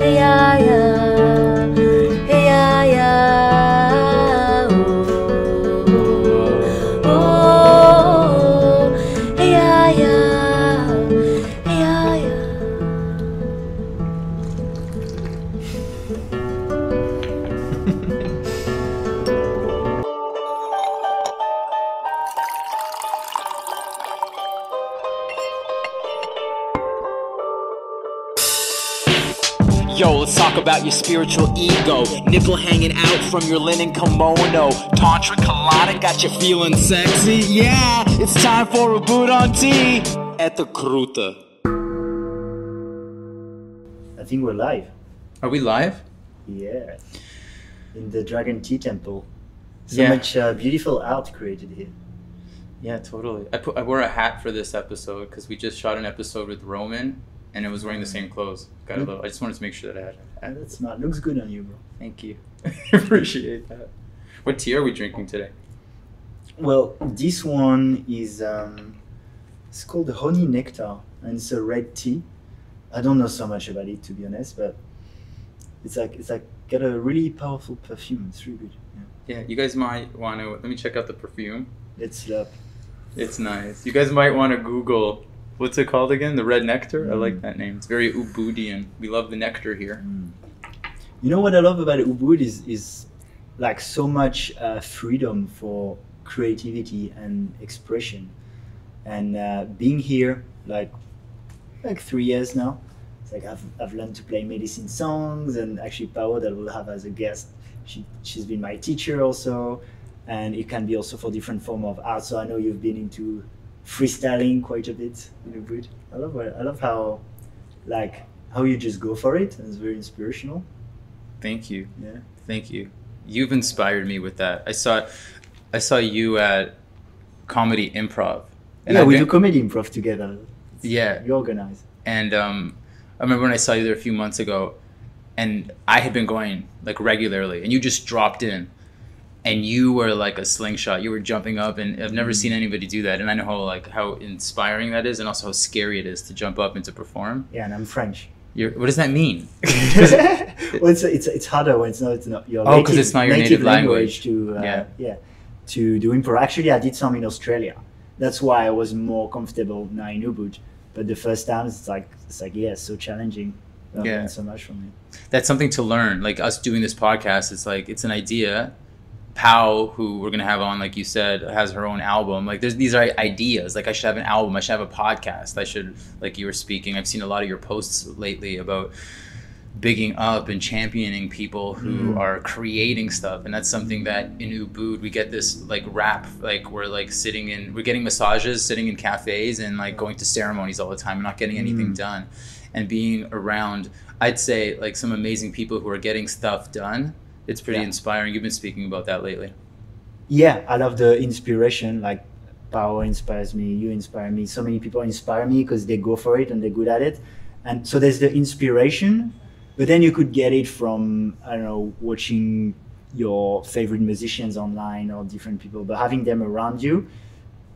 Ya about your spiritual ego. Nipple hanging out from your linen kimono. Tantra colada got you feeling sexy. Yeah, it's time for Ubud on Tea at the Kruta. I think we're live. Are we live? Yeah. In the Dragon Tea Temple. So Yeah. much uh, beautiful art created here. Yeah, totally. I put I wore a hat for this episode because we just shot an episode with Roman, and it was wearing the same clothes. Got a Mm. little. I just wanted to make sure that I had. Had that's not Looks good on you, bro. thank you. Appreciate that. What tea are we drinking today? Well, this one is um, it's called honey nectar, and it's a red tea. I don't know so much about it to be honest, but it's like it's like got a really powerful perfume. It's really good. Yeah. Yeah, you guys might want to. Let me check out the perfume. Let's uh, It's nice. You guys might want to Google. What's it called again? The red nectar. I like Mm. that name. It's very Ubudian. We love the nectar here. You know what I love about Ubud is is like so much uh, freedom for creativity and expression, and uh, being here like like three years now. It's like I've, I've learned to play medicine songs, and actually Pao that we'll have as a guest. She she's been my teacher also, and it can be also for different form of art. So I know you've been into freestyling quite a bit in Ubud. I love I love how like how you just go for it, and it's very inspirational. Thank you. Yeah. Thank you. You've inspired me with that. I saw, I saw you at comedy improv. yeah, I've we been- do comedy improv together. Yeah, You organize. and um, I remember when I saw you there a few months ago, and I had been going like regularly, and you just dropped in, and you were like a slingshot. You were jumping up, and I've never seen anybody do that. And I know how like how inspiring that is, and also how scary it is to jump up and to perform. Yeah, and I'm French. You're, what does that mean? well, it's, it's it's harder when it's not it's not your oh because it's not your native language. to uh, Yeah. yeah. to do improv. Actually, I did some in Australia. That's why I was more comfortable now in Ubud. But the first time, it's like it's like yeah, so challenging. Yeah. so much from me. that's something to learn. Like us doing this podcast, it's like it's an idea. Pao, who we're gonna have on, like you said, has her own album. Like there's these are ideas. Like I should have an album. I should have a podcast. I should, like you were speaking. I've seen a lot of your posts lately about bigging up and championing people who Mm. are creating stuff and that's something that in ubud we get this like rap like we're like sitting in we're getting massages sitting in cafes and like going to ceremonies all the time and not getting anything Mm. done and being around i'd say like some amazing people who are getting stuff done it's pretty Yeah. inspiring you've been speaking about that lately Yeah, I love the inspiration. Like Pao inspires me. You inspire me. So many people inspire me because they go for it and they're good at it. And so there's the inspiration, but then you could get it from I don't know watching your favorite musicians online or different people. But having them around you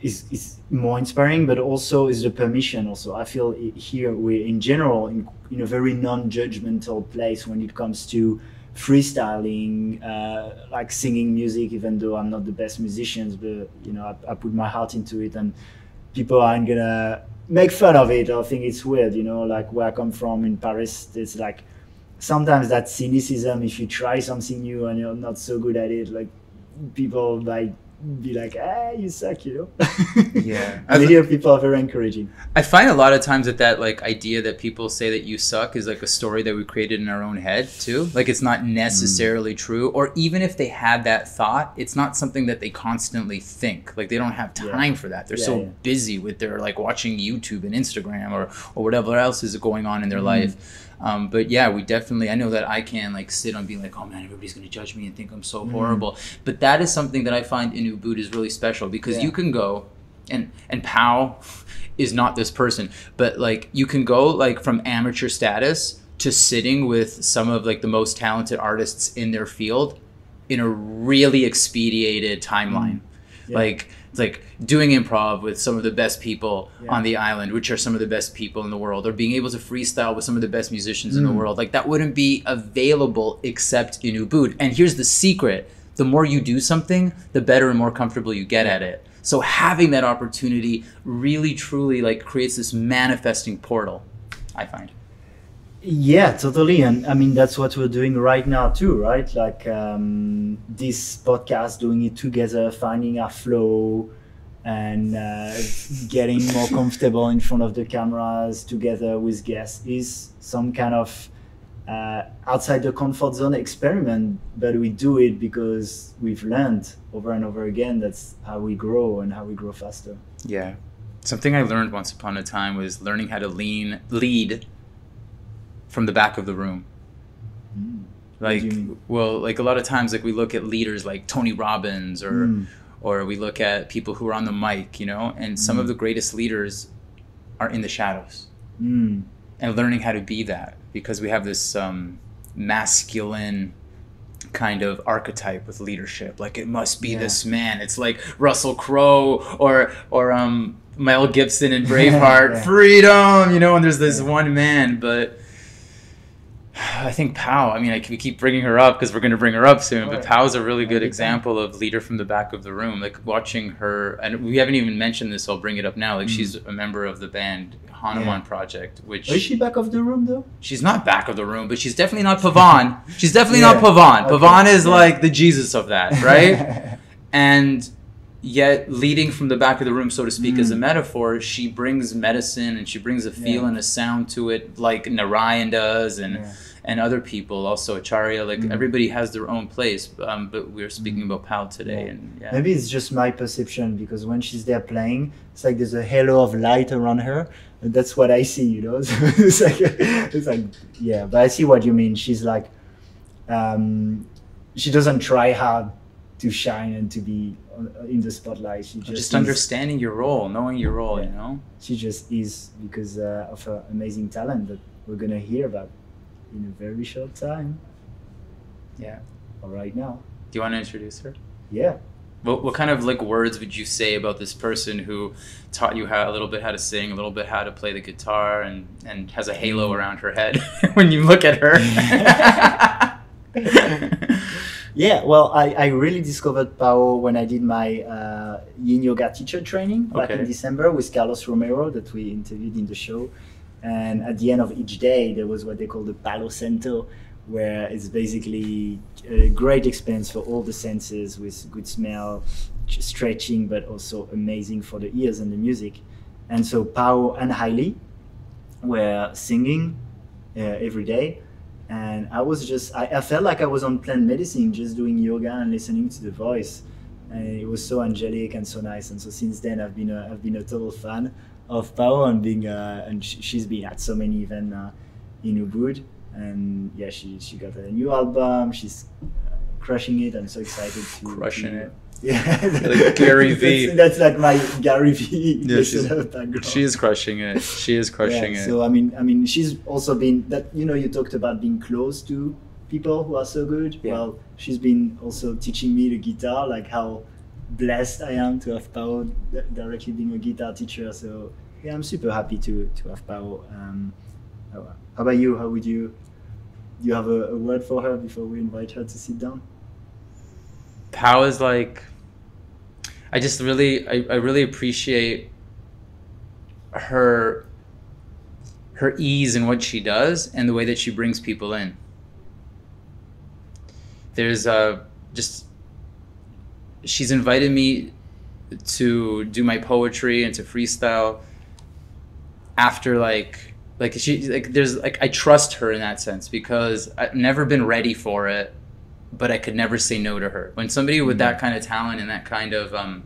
is is more inspiring. But also is the permission. Also, I feel here we're in general in, in a very non-judgmental place when it comes to freestyling, uh, like singing music, even though I'm not the best musicians, but you know, I, I put my heart into it and people aren't gonna make fun of it or think it's weird, you know, like where I come from in Paris, it's like sometimes that cynicism, if you try something new and you're not so good at it, like people might be like, ah, you suck, you know? Yeah. and here people are very encouraging. I find a lot of times that that like idea that people say that you suck is like a story that we created in our own head too. Like it's not necessarily true, or even if they had that thought, it's not something that they constantly think. Like they don't have Yeah. time for that. They're Yeah, so yeah. busy with their like watching YouTube and Instagram or or whatever else is going on in their Mm. life. Um, but yeah, we definitely. I know that I can like sit and be like, oh man, everybody's gonna judge me and think I'm so Mm. horrible. But that is something that I find in Ubud is really special because Yeah. you can go and and Pao is not this person, but like you can go like from amateur status to sitting with some of like the most talented artists in their field in a really expedited timeline. Yeah. Like like doing improv with some of the best people Yeah. on the island, which are some of the best people in the world, or being able to freestyle with some of the best musicians in the Mm. world. Like that wouldn't be available except in Ubud. And here's the secret: the more you do something, the better and more comfortable you get at it. So having that opportunity really, truly, like creates this manifesting portal. I find. Yeah, totally. And I mean, that's what we're doing right now, too, right? Like um, this podcast, doing it together, finding our flow and uh, getting more comfortable in front of the cameras together with guests is some kind of uh, outside the comfort zone experiment. But we do it because we've learned over and over again that's how we grow and how we grow faster. Yeah. Something I learned once upon a time was learning how to lean lead from the back of the room. Mm. Like do you mean? well, like a lot of times like we look at leaders like Tony Robbins or Mm. or we look at people who are on the mic, you know, and some of Mm. the greatest leaders are in the shadows. Mm. And learning how to be that because we have this um, masculine kind of archetype with leadership. Like it must be Yeah. this man. It's like Russell Crowe or or um Mel Gibson in Braveheart, Yeah. freedom, you know, and there's this Yeah. one man, but I think Pao, I mean, I, we keep bringing her up because we're going to bring her up soon, but. Pao's a really good example of leader from the back of the room. Like watching her, and we haven't even mentioned this, so I'll bring it up now. Like Mm. she's a member of the band Hanuman Project, which Is she back of the room, though? she's not back of the room, but she's definitely not Pavan. She's definitely not Pavan. Okay. Pavan is Yeah. like the Jesus of that, right? and yet leading from the back of the room so to speak as a Mm. metaphor she brings medicine and she brings a feel Yeah. and a sound to it like narayan does and Yeah. and other people also acharya like Mm. everybody has their own place um, but we're speaking Mm. about Pao today Yeah. and yeah Maybe it's just my perception because when she's there playing, it's like there's a halo of light around her, and that's what I see. You know, so it's like it's like yeah. But I see what you mean. She's like, um, she doesn't try hard to shine and to be in the spotlight. She just, just understanding your role knowing your role you know She just is because uh, of her amazing talent that we're gonna hear about in a very short time. Yeah. Or right now. do you want to introduce her Yeah. What, what kind of like words would you say about this person who taught you how a little bit how to sing, a little bit how to play the guitar, and and has a halo around her head when you look at her? Yeah, well, I, I really discovered Pao when I did my uh, yin yoga teacher training back in December with Carlos Romero that we interviewed in the show. And at the end of each day, there was what they call the Palo Cento, where it's basically a great experience for all the senses with good smell, stretching, but also amazing for the ears and the music. And so Pao and Hailey were singing uh, every day and I was just I, I felt like I was on plant medicine just doing yoga and listening to the voice. And it was so angelic and so nice. And so since then I've been a, I've been a total fan of Pao and being uh, and sh- she's been at so many events uh, in Ubud. And yeah she she got a new album. She's crushing it I'm so excited to Crushing to- it. yeah Like Gary Vee. that's, that's like my Gary Vee Yeah, she's- listener background. she is crushing it. She is crushing Yeah, it. So I mean, I mean, she's also been that you know you talked about being close to people who are so good. Yeah. Well, she's been also teaching me the guitar, like how blessed I am to have Pao directly being a guitar teacher. So yeah, I'm super happy to to have Pao. Um, how how about you? How would you? Do you have a, a word for her before we invite her to sit down? Pao is like I just really I, I really appreciate her her ease in what she does and the way that she brings people in. There's uh just she's invited me to do my poetry and to freestyle after like like she like there's like I trust her in that sense because I've never been ready for it but I could never say no to her. When somebody with that mm-hmm. kind of talent and that kind of um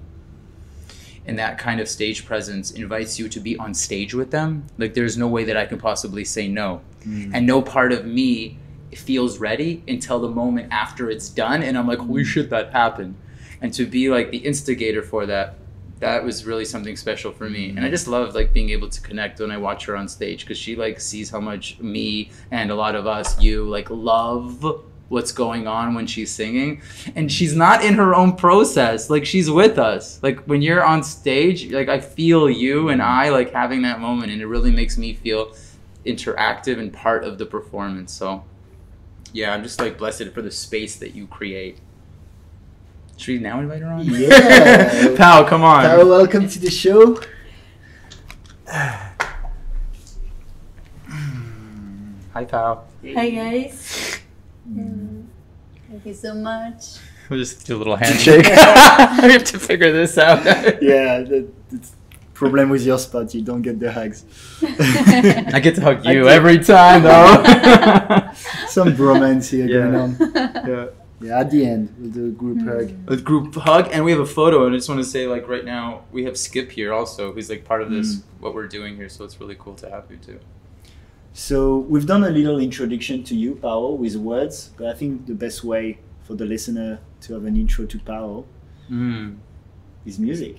and that kind of stage presence invites you to be on stage with them, like there's no way that I can possibly say no. Mm-hmm. And no part of me feels ready until the moment after it's done and I'm like, holy mm-hmm. shit, that happened. And to be like the instigator for that, that was really something special for me. And I just love like being able to connect when I watch her on stage because she like sees how much me and a lot of us, you like love what's going on when she's singing. And she's not in her own process. Like she's with us. Like when you're on stage like i feel you and i like having that moment and it really makes me feel interactive and part of the performance. So yeah i'm just like blessed for the space that you create. Should we now invite her on? Yeah. Pao come on. Pao, welcome to the show. hi Pao. Hi guys. Mm, Thank you so much. we'll just do a little handshake we have to figure this out Yeah, the, the problem with your spot, you don't get the hugs. I get to hug you every time, though. Some bromance here Yeah. going on. yeah. Yeah, at the end, we'll do a group hug. A group hug, and we have a photo. And I just want to say, like, right now we have Skip here also, who's like part of this Mm. what we're doing here. So it's really cool to have you too. So we've done a little introduction to you, Paolo, with words, but I think the best way for the listener to have an intro to Paolo Mm. is music.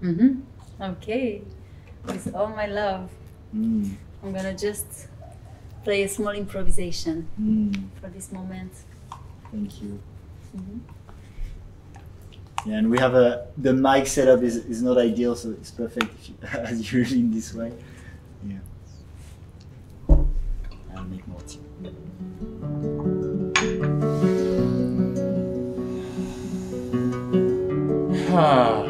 hmm Okay. With all my love, Mm, I'm gonna just play a small improvisation mm, for this moment. thank you. Mhm. Yeah, and we have a the mic setup is, is not ideal, so it's perfect if you, as usual in this way. Yeah. Make more tea. Ah.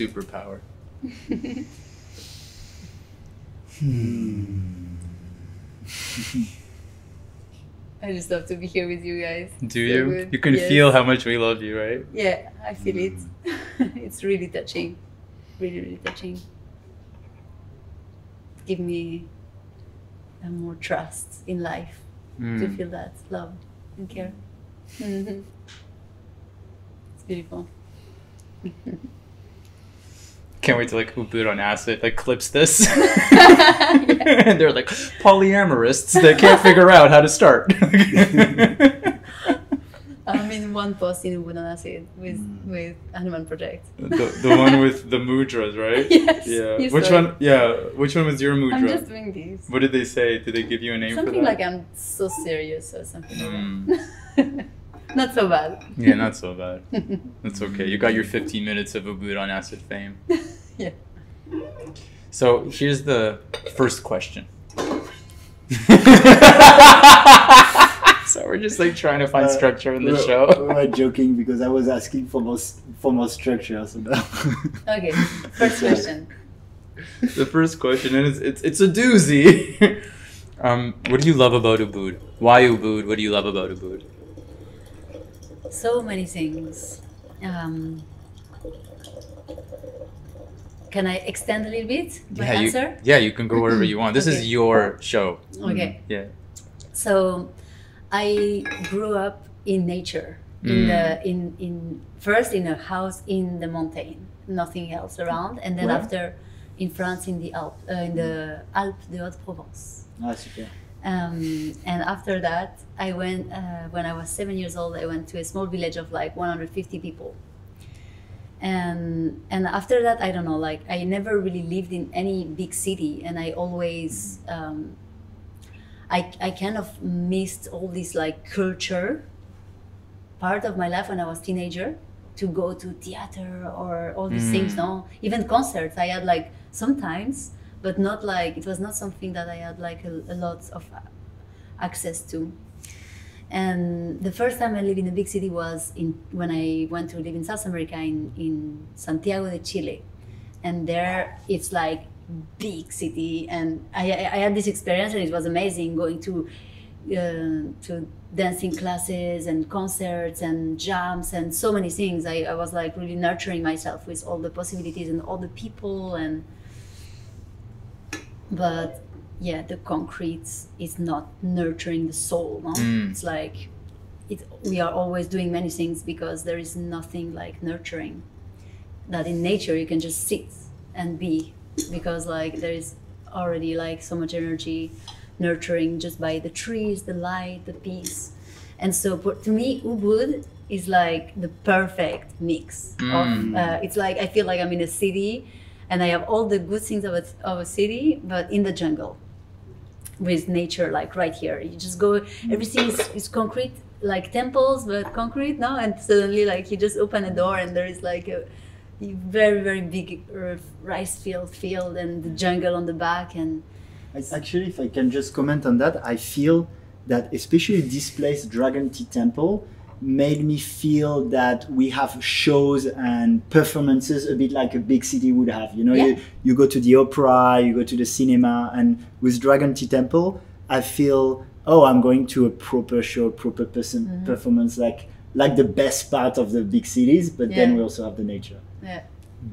an amazing superpower. I just love to be here with you guys. Do So you? good. You can Yes. feel how much we love you, right? Yeah, I feel it. it's really touching. Really, really touching. Give me more trust in life to Mm. feel that love and care. Mhm. It's beautiful. Can't wait to like Ubud on acid like clips this. And they're like polyamorists that can't figure out how to start. I'm in one post in Ubud on Acid with Mm. with Hanuman Project. the, the one with the mudras, right? Yes, Yeah. Which one? Yeah. Which one was your mudra I'm just doing this. What did they say? Did they give you a name Something like I'm so serious or something. Mm. that. Not so bad. Yeah, not so bad. That's okay. You got your 15 minutes of Ubud on acid fame. yeah. So here's the first question. so we're just like trying to find Uh, structure in the we- show. We were joking because I was asking for more for more structure. So now. Okay. First question. the first question, and it's it's, it's a doozy. um, what do you love about Ubud? Why Ubud? What do you love about Ubud? So many things. Um, can I extend a little bit my yeah, answer? you yeah you can go wherever you want. This is your show. Okay. Yeah. So, I grew up in nature. In Mm. the in in first in a house in the mountain, nothing else around, and then Where? after, in France in the Alp, uh, in the Alpes de Haute-Provence. ah, super. Um, and after that, I went uh, when I was seven years old. I went to a small village of like 150 people. And and after that, I don't know. Like I never really lived in any big city, and I always um, I I kind of missed all this like culture part of my life when I was teenager to go to theater or all these things. Mm. No, even concerts. I had like sometimes, but not like it was not something that I had like a, a lot of access to. And the first time I lived in a big city was in when I went to live in South America in, in Santiago de Chile, and there it's like big city, and I, I had this experience and it was amazing going to uh, to dancing classes and concerts and jams and so many things. I, I was like really nurturing myself with all the possibilities and all the people and but yeah the concrete is not nurturing the soul no? Mm. it's like it, we are always doing many things because there is nothing like nurturing that in nature you can just sit and be because like there is already like so much energy nurturing just by the trees the light the peace and so for, to me ubud is like the perfect mix Mm. of uh, it's like i feel like i'm in a city and i have all the good things of a, of a city but in the jungle with nature like right here. You just go everything is, is concrete like temples but concrete no? And suddenly like you just open a door and there is like a very very big rice field field and the jungle on the back and Actually, if I can just comment on that, I feel that especially this place, Dragon Tea Temple, made me feel that we have shows and performances a bit like a big city would have. You know, Yeah. you, you go to the opera, you go to the cinema, and with Dragon Tea Temple, I feel, oh, I'm going to a proper show, proper person Mm-hmm. performance, like like the best part of the big cities. But then we also have the nature. yeah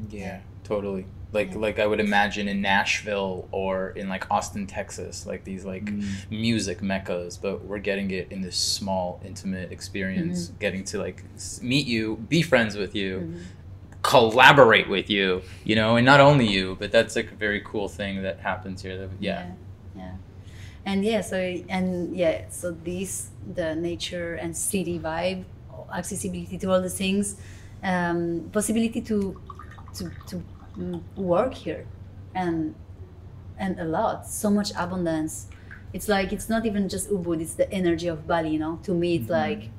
Yeah, totally. Like like I would imagine in Nashville or in like Austin, Texas, like these like Mm. music meccas, but we're getting it in this small, intimate experience, getting to like meet you, be friends with you, collaborate with you, you know, and not only you, but that's like a very cool thing that happens here. That, yeah. yeah yeah and yeah so and yeah so this the nature and city vibe accessibility to all the things um, possibility to to to work here and and a lot so much abundance. It's like it's not even just ubud it's the energy of bali you know? To me it's mm-hmm. like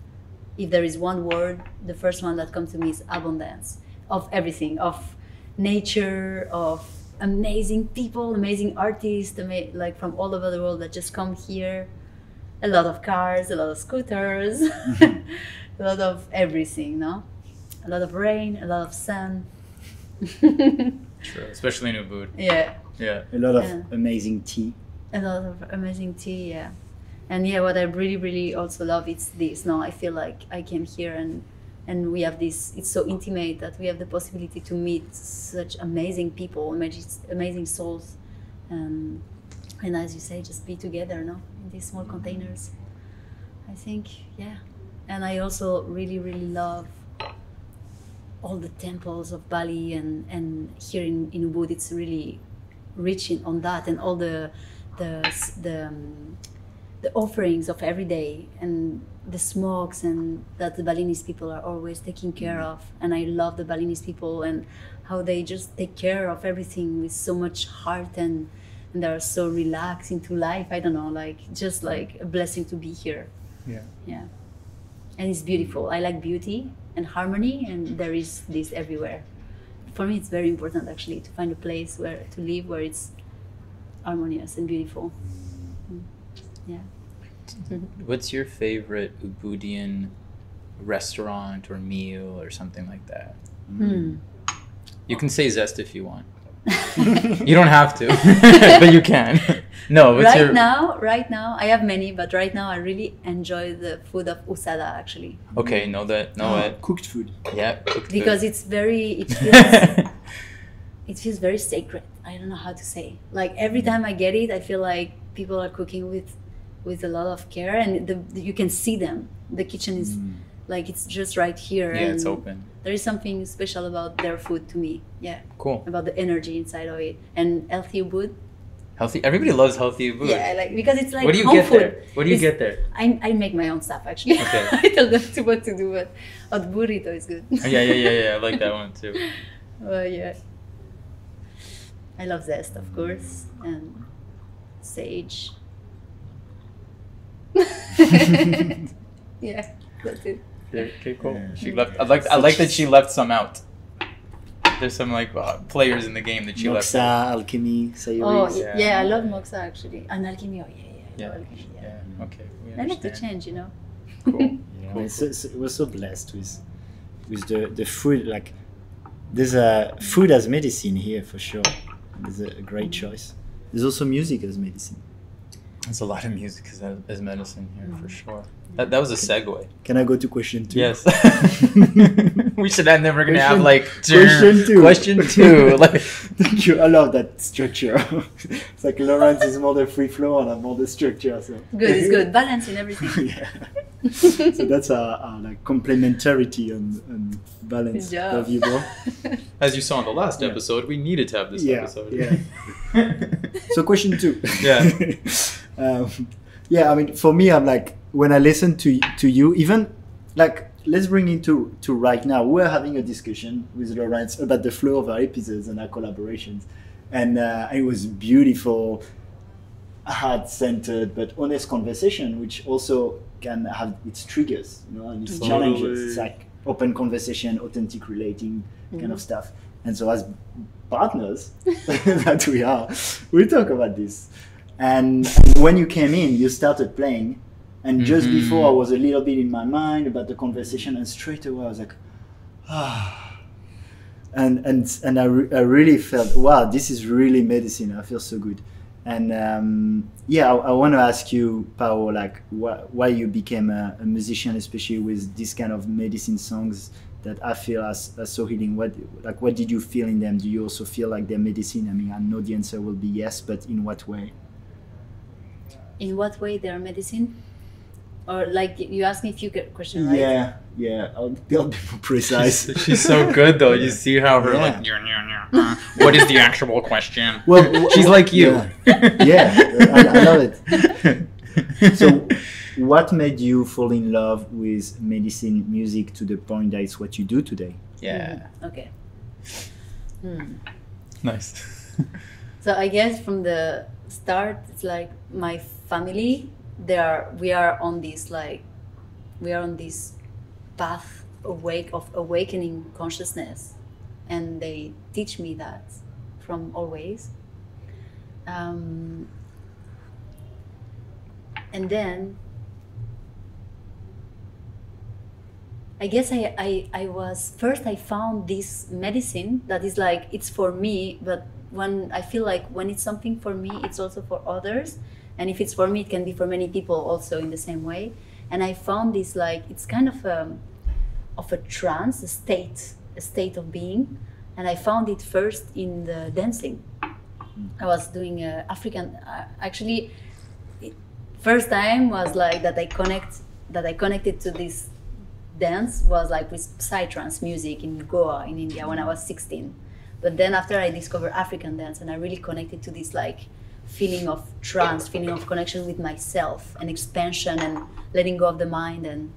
if there is one word the first one that comes to me is abundance of everything of nature of amazing people amazing artists ama- like from all over the world that just come here. A lot of cars a lot of scooters mm-hmm. a lot of everything no? A lot of rain a lot of sun True. Especially in Ubud. yeah Yeah. A lot of Yeah. amazing tea. a lot of amazing tea yeah and yeah what i really really also love is this Now i feel like i came here and and we have this it's so intimate that we have the possibility to meet such amazing people amazing, amazing souls um, and as you say just be together no in these small containers i think yeah and i also really really love all the temples of bali and and here in, in ubud it's really rich in, on that and all the the the um, the offerings of every day and the smokes and that the Balinese people are always taking care of. And I love the Balinese people and how they just take care of everything with so much heart and and they're so relaxed into life. I don't know, like just like a blessing to be here. Yeah. Yeah. And it's beautiful. I like beauty and harmony and there is this everywhere. For me it's very important actually to find a place where to live where it's harmonious and beautiful. Mm. Yeah. What's your favorite Ubudian restaurant or meal or something like that? Hmm. You can say zest if you want. You don't have to, but you can. No, right your now, right now, I have many, but right now I really enjoy the food of Usada actually Okay, know that, know Oh, it. cooked food. Yeah, cooked because food. it's very it feels it feels very sacred. I don't know how to say. Like every time I get it, I feel like people are cooking with with a lot of care, and the, the- you can see them. The kitchen is Mm. like it's just right here. yeah, it's and open. There is something special about their food to me. Yeah, Cool. about the energy inside of it and healthy food. Healthy. Everybody loves healthy food. Yeah, like because it's like what do you home get food. there? What do you It's- get there? I, I make my own stuff actually. Okay. I tell them to what to do, but oh, the burrito is good. Oh, yeah, yeah, yeah, yeah. I like that one too. Oh yeah. I love zest, of course, and sage. yeah, that's it. Okay, okay, cool. Yeah. She left. I like. I like that she left some out. There's some like uh, players in the game that she left. Moksa, out. alchemy, sayuri. Oh Yeah. yeah. I love moksa actually, and alchemy. Oh yeah, yeah, I Yeah. love alchemy. Yeah. Yeah. Mm. Okay. we I like to change, you know. Cool. Yeah, Cool. it's so, so, we're so blessed with with the the food. Like there's a food as medicine here for sure. There's a, a great mm. choice. There's also music as medicine. There's a lot of music as, as medicine here for mm. sure. That, that was a segue. Can I go to question two? Yes. we should end. Then we're gonna have Question- like question two. Question two. Like Thank you. I love that structure. it's like Lawrence is more the free flow and I'm more the structure. So Good, it's good. Balance in everything. yeah. so that's our, our like complementarity and, and balance. Good. Love you, bro. as you saw in the last Yeah. episode, we needed to have this Yeah, episode. yeah. So question two. Yeah. um, yeah, I mean, for me, I'm like when I listen to to you, even like let's bring it to to right now. We're having a discussion with Lawrence about the flow of our episodes and our collaborations, and uh, it was beautiful, heart centered but honest conversation, which also can have its triggers, you know, and its Totally. challenges. It's like open conversation, authentic relating kind of stuff. And so as partners that we are, we talk about this. And when you came in, you started playing. And just Mhm. before, I was a little bit in my mind about the conversation, and straight away, I was like, ah. And, and, and I, re- I really felt, wow, this is really medicine. I feel so good. And um, yeah, I, I want to ask you, Pao, like wh- why you became a, a musician, especially with this kind of medicine songs that I feel as, as so healing. What like what did you feel in them? Do you also feel like they're medicine? I mean, I know the answer will be yes, but in what way? In what way they are medicine? Or like you asked me a few questions, right? Yeah, yeah. I'll, I'll be more precise. She's, she's so good though. You see how her Yeah. like. "Yeah, yeah, yeah, uh, what is the actual question? Well, she's like you. Yeah, yeah I, I love it. So, what made you fall in love with medicine music to the point that it's what you do today? yeah. Mhm. Okay. Hmm. Nice. So I guess from the start, it's like my family. They are we are on this like we are on this path awake of awakening consciousness, and they teach me that from always. Um, and then I guess I, I, I was first I found this medicine that is like it's for me, but when I feel like when it's something for me, it's also for others. And if it's for me, it can be for many people also in the same way. And I found this like it's kind of a of a trance, a state, a state of being. And I found it first in the dancing. I was doing uh, African uh, actually first time was like that I connect that I connected to this dance was like with psytrance music in Goa in India when I was 16. But then after I discovered African dance and I really connected to this like feeling of trance, feeling of connection with myself, and expansion, and letting go of the mind, and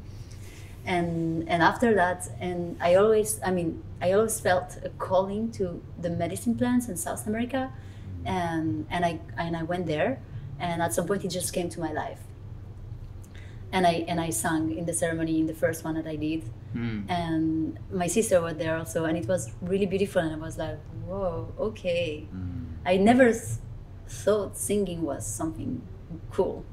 and and after that, and I always, I mean, I always felt a calling to the medicine plants in South America, and and I and I went there, and at some point it just came to my life. And I and I sang in the ceremony in the first one that I did, Mm. and my sister was there also and it was really beautiful and i was like whoa okay i never thought singing was something cool.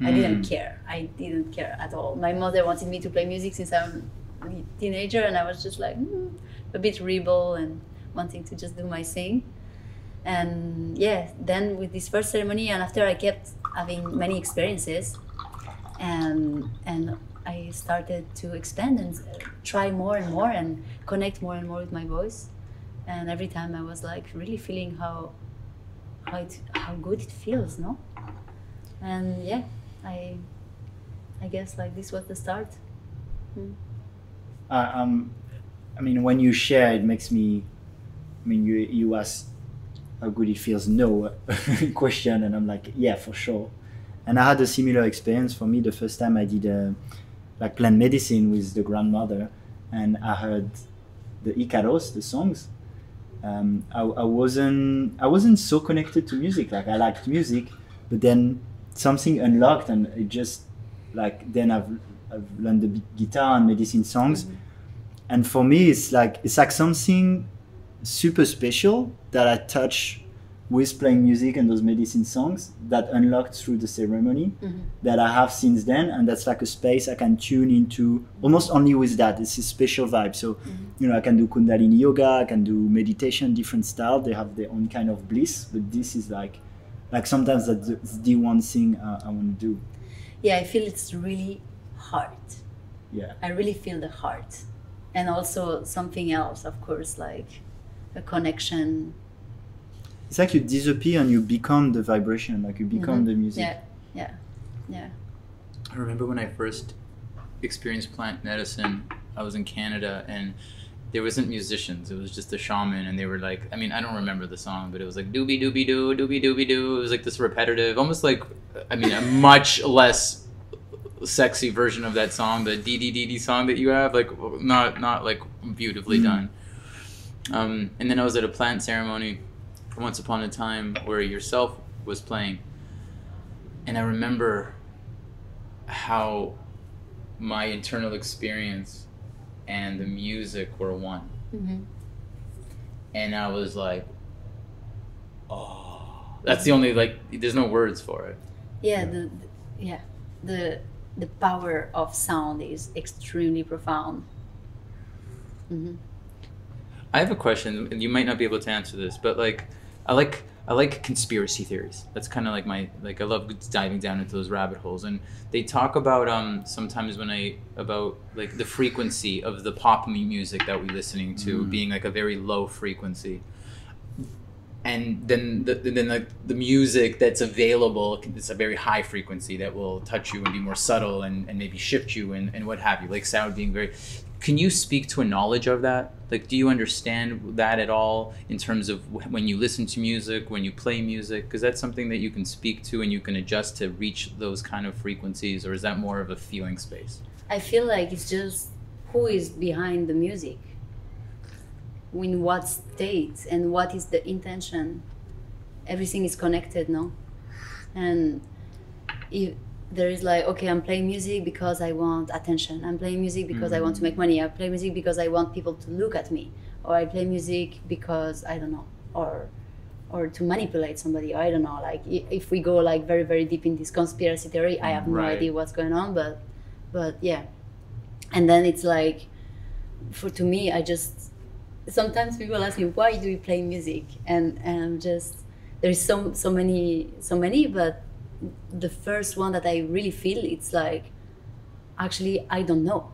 I didn't Mm. care. I didn't care at all. My mother wanted me to play music since i'm a teenager and i was just like mm, a bit rebel and wanting to just do my thing. And yeah then with this first ceremony and after i kept having many experiences. And and I started to expand and try more and more and connect more and more with my voice. And every time I was like really feeling how how it, how good it feels, no? And yeah, I I guess like this was the start. uh, um, I mean, when you share, it makes me. I mean, you you ask how good it feels. No question, and I'm like, yeah, for sure. And I had a similar experience for me the first time I did uh, like plant medicine with the grandmother, and I heard the Icaros, the songs. Um, I, I wasn't I wasn't so connected to music. Like I liked music, but then something unlocked, and it just like then I've I've learned the guitar and medicine songs and for me it's like it's like something super special that i touch with playing music and those medicine songs that unlocked through the ceremony that i have since then and that's like a space i can tune into almost only with that it's a special vibe so you know i can do kundalini yoga i can do meditation different style they have their own kind of bliss but this is like like sometimes that's the, one thing uh, i want to do Yeah, I feel it's really heart. yeah I really feel the heart. And also something else, of course, like a connection. It's like you disappear and you become the vibration like you become the music Yeah, yeah, yeah. I remember when I first experienced plant medicine, I was in Canada and there wasn't musicians. It was just a shaman and they were like I mean, I don't remember the song, but it was like doobie doobie doo, doobie doobie doo. It was like this repetitive, almost like I mean, a much less sexy version of that song, the dee dee dee dee song that you have, like not not like beautifully Mm. done. Um, and then I was at a plant ceremony once upon a time where yourself was playing. And I remember how my internal experience and the music were one. hmm And I was like, oh, that's the only, like, there's no words for it. Yeah, the, the yeah, the the power of sound is extremely profound. hmm I have a question, and you might not be able to answer this, but like, I like I like conspiracy theories. That's kind of like my like I love diving down into those rabbit holes, and they talk about um sometimes when I about like the frequency of the pop mu- music that we're listening to Mm. being like a very low frequency, and then the, then like the music that's available it's a very high frequency that will touch you and be more subtle and, and maybe shift you and, and what have you like sound being very can you speak to a knowledge of that like do you understand that at all in terms of when you listen to music when you play music because that's something that you can speak to and you can adjust to reach those kind of frequencies or is that more of a feeling space I feel like it's just who is behind the music, in what state, and what is the intention. Everything is connected, no? And if there is like, okay, I'm playing music because I want attention. I'm playing music because I want to mm. make money. I play music because I want people to look at me, or I play music because I don't know, or or to manipulate somebody. I don't know. Like if we go like very very deep in this conspiracy theory, I have no Right. idea what's going on. But but yeah, and then it's like, for to me, I just sometimes people ask me why do you play music, and and I'm just there's so so many so many, but the first one that I really feel it's like actually I don't know.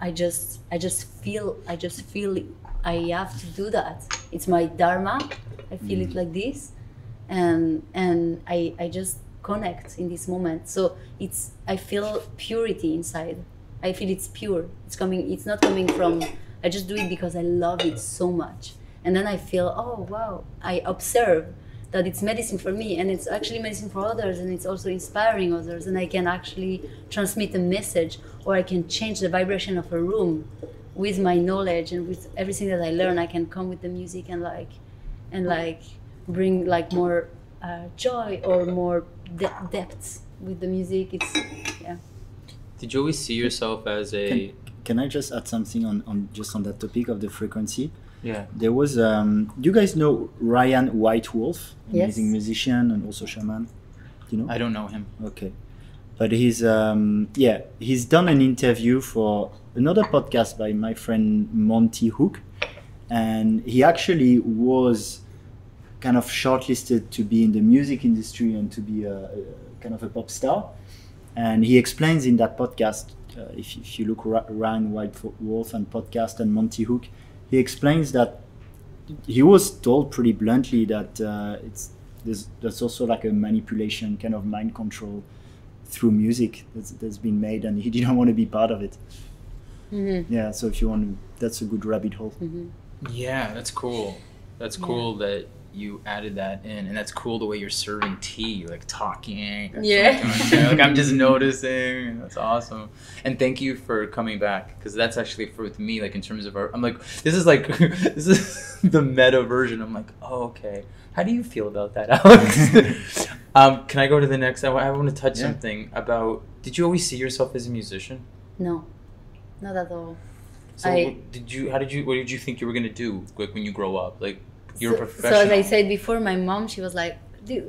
I just I just feel I just feel I have to do that. It's my dharma. I feel it mm. like this, and and I I just connect in this moment. So it's I feel purity inside. I feel it's pure. It's coming. It's not coming from. I just do it because I love it so much, and then I feel oh wow. I observe that it's medicine for me and it's actually medicine for others and it's also inspiring others and I can actually transmit a message or I can change the vibration of a room with my knowledge and with everything that I learn I can come with the music and like and like bring like more uh, joy or more de- depth with the music it's yeah Did you always see yourself as a? Can, can I just add something on, on just on that topic of the frequency? Yeah. There was, um, do you guys know Ryan White Wolf, Yes. amazing musician and also shaman. Do you know? I don't know him. Okay. But he's um yeah, he's done an interview for another podcast by my friend Monty Hook and he actually was kind of shortlisted to be in the music industry and to be a, a kind of a pop star. And he explains in that podcast, uh, if, if you look Ra- Ryan White Wolf and podcast and Monty Hook, he explains that he was told pretty bluntly that uh, it's there's, there's also like a manipulation kind of mind control through music that's, that's been made and he didn't want to be part of it Mm-hmm. yeah so if you want to that's a good rabbit hole Yeah, that's cool. That's Yeah. cool that you added that in, and that's cool the way you're serving tea, like talking. Yeah. what like I'm just noticing. That's awesome. And thank you for coming back because that's actually for with me, like in terms of our. I'm like, this is like this is the meta version. I'm like, oh okay. How do you feel about that, Alex? um, can I go to the next? I, I want to touch Yeah. something about. Did you always see yourself as a musician? no not at all So I- did you? How did you? What did you think you were gonna do? Like when you grow up, like you're a so, professional. So as I said before, my mom, she was like,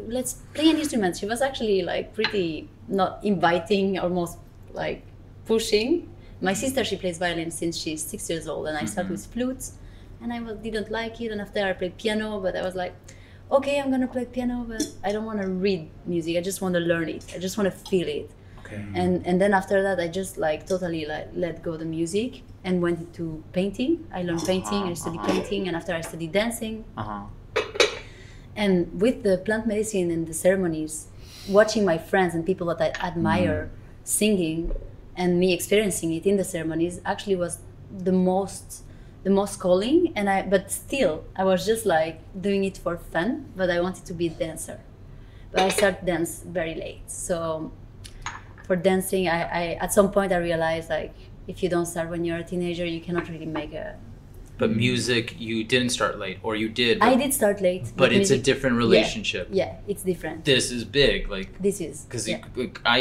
let's play an instrument. She was actually like pretty not inviting, almost like pushing. My sister, she plays violin since she's six years old, and I started Mhm. with flutes, and I was, didn't like it. And after I played piano, but I was like, okay, I'm gonna play piano, but I don't want to read music. I just want to learn it. I just want to feel it okay. and and then after that i just like totally like let go the music and went into painting. I learned painting i studied Uh-huh. painting and after i studied dancing. Uh huh. and with the plant medicine and the ceremonies watching my friends and people that i admire singing and me experiencing it in the ceremonies actually was the most the most calling. And i but still i was just like doing it for fun but i wanted to be a dancer. But i started dance very late. So for dancing I, I at some point i realized like if you don't start when you're a teenager you cannot really make a But music, you didn't start late, or you did. i did start late But it's a different relationship. yeah, it's different This is big, like this is because yeah, I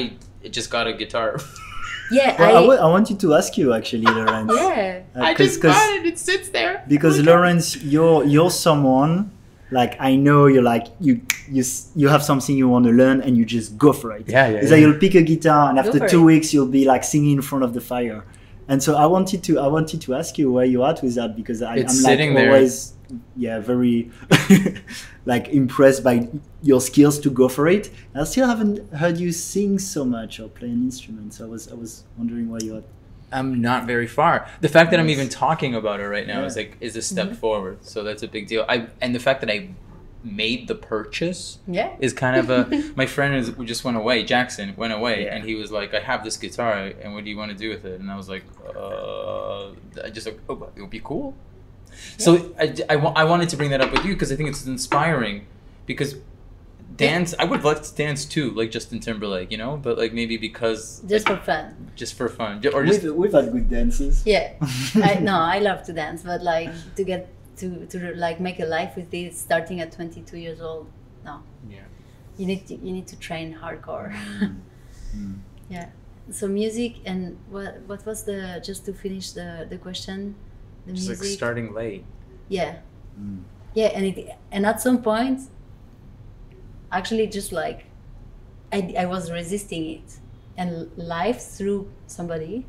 just got a guitar. yeah well, I, I, wa- I wanted to ask you actually Lawrence yeah Uh, 'cause- 'cause- it. It sits there. because Lawrence, you're you're someone like I know you're like you you you have something you want to learn and you just go for it. Yeah, yeah, It's like you'll pick a guitar and after two it. weeks you'll be like singing in front of the fire. And so I wanted to I wanted to ask you where you're at with that because I, It's I'm like sitting there. always yeah very like impressed by your skills to go for it. I still haven't heard you sing so much or play an instrument. So I was I was wondering where you're at. I'm not very far. The fact that I'm even talking about it right now is like is a step forward. So that's a big deal. I and the fact that I made the purchase yeah is kind of a my friend is we just went away jackson went away Yeah. and he was like i have this guitar and what do you want to do with it and i was like uh i just like oh it would be cool so I, I, I wanted to bring that up with you because i think it's inspiring because dance i would like to dance too like justin timberlake you know but like maybe because just for fun. just for fun or just We've, we've had good dances. yeah. I, no i love to dance but like to get to to like make a life with this starting at 22 years old no. Yeah. You need to you need to train hardcore. Mm. yeah. So music and what what was the just to finish the the question the just like music? starting late. Yeah. Mm. yeah and it and at some point actually just like I, I was resisting it. And life through somebody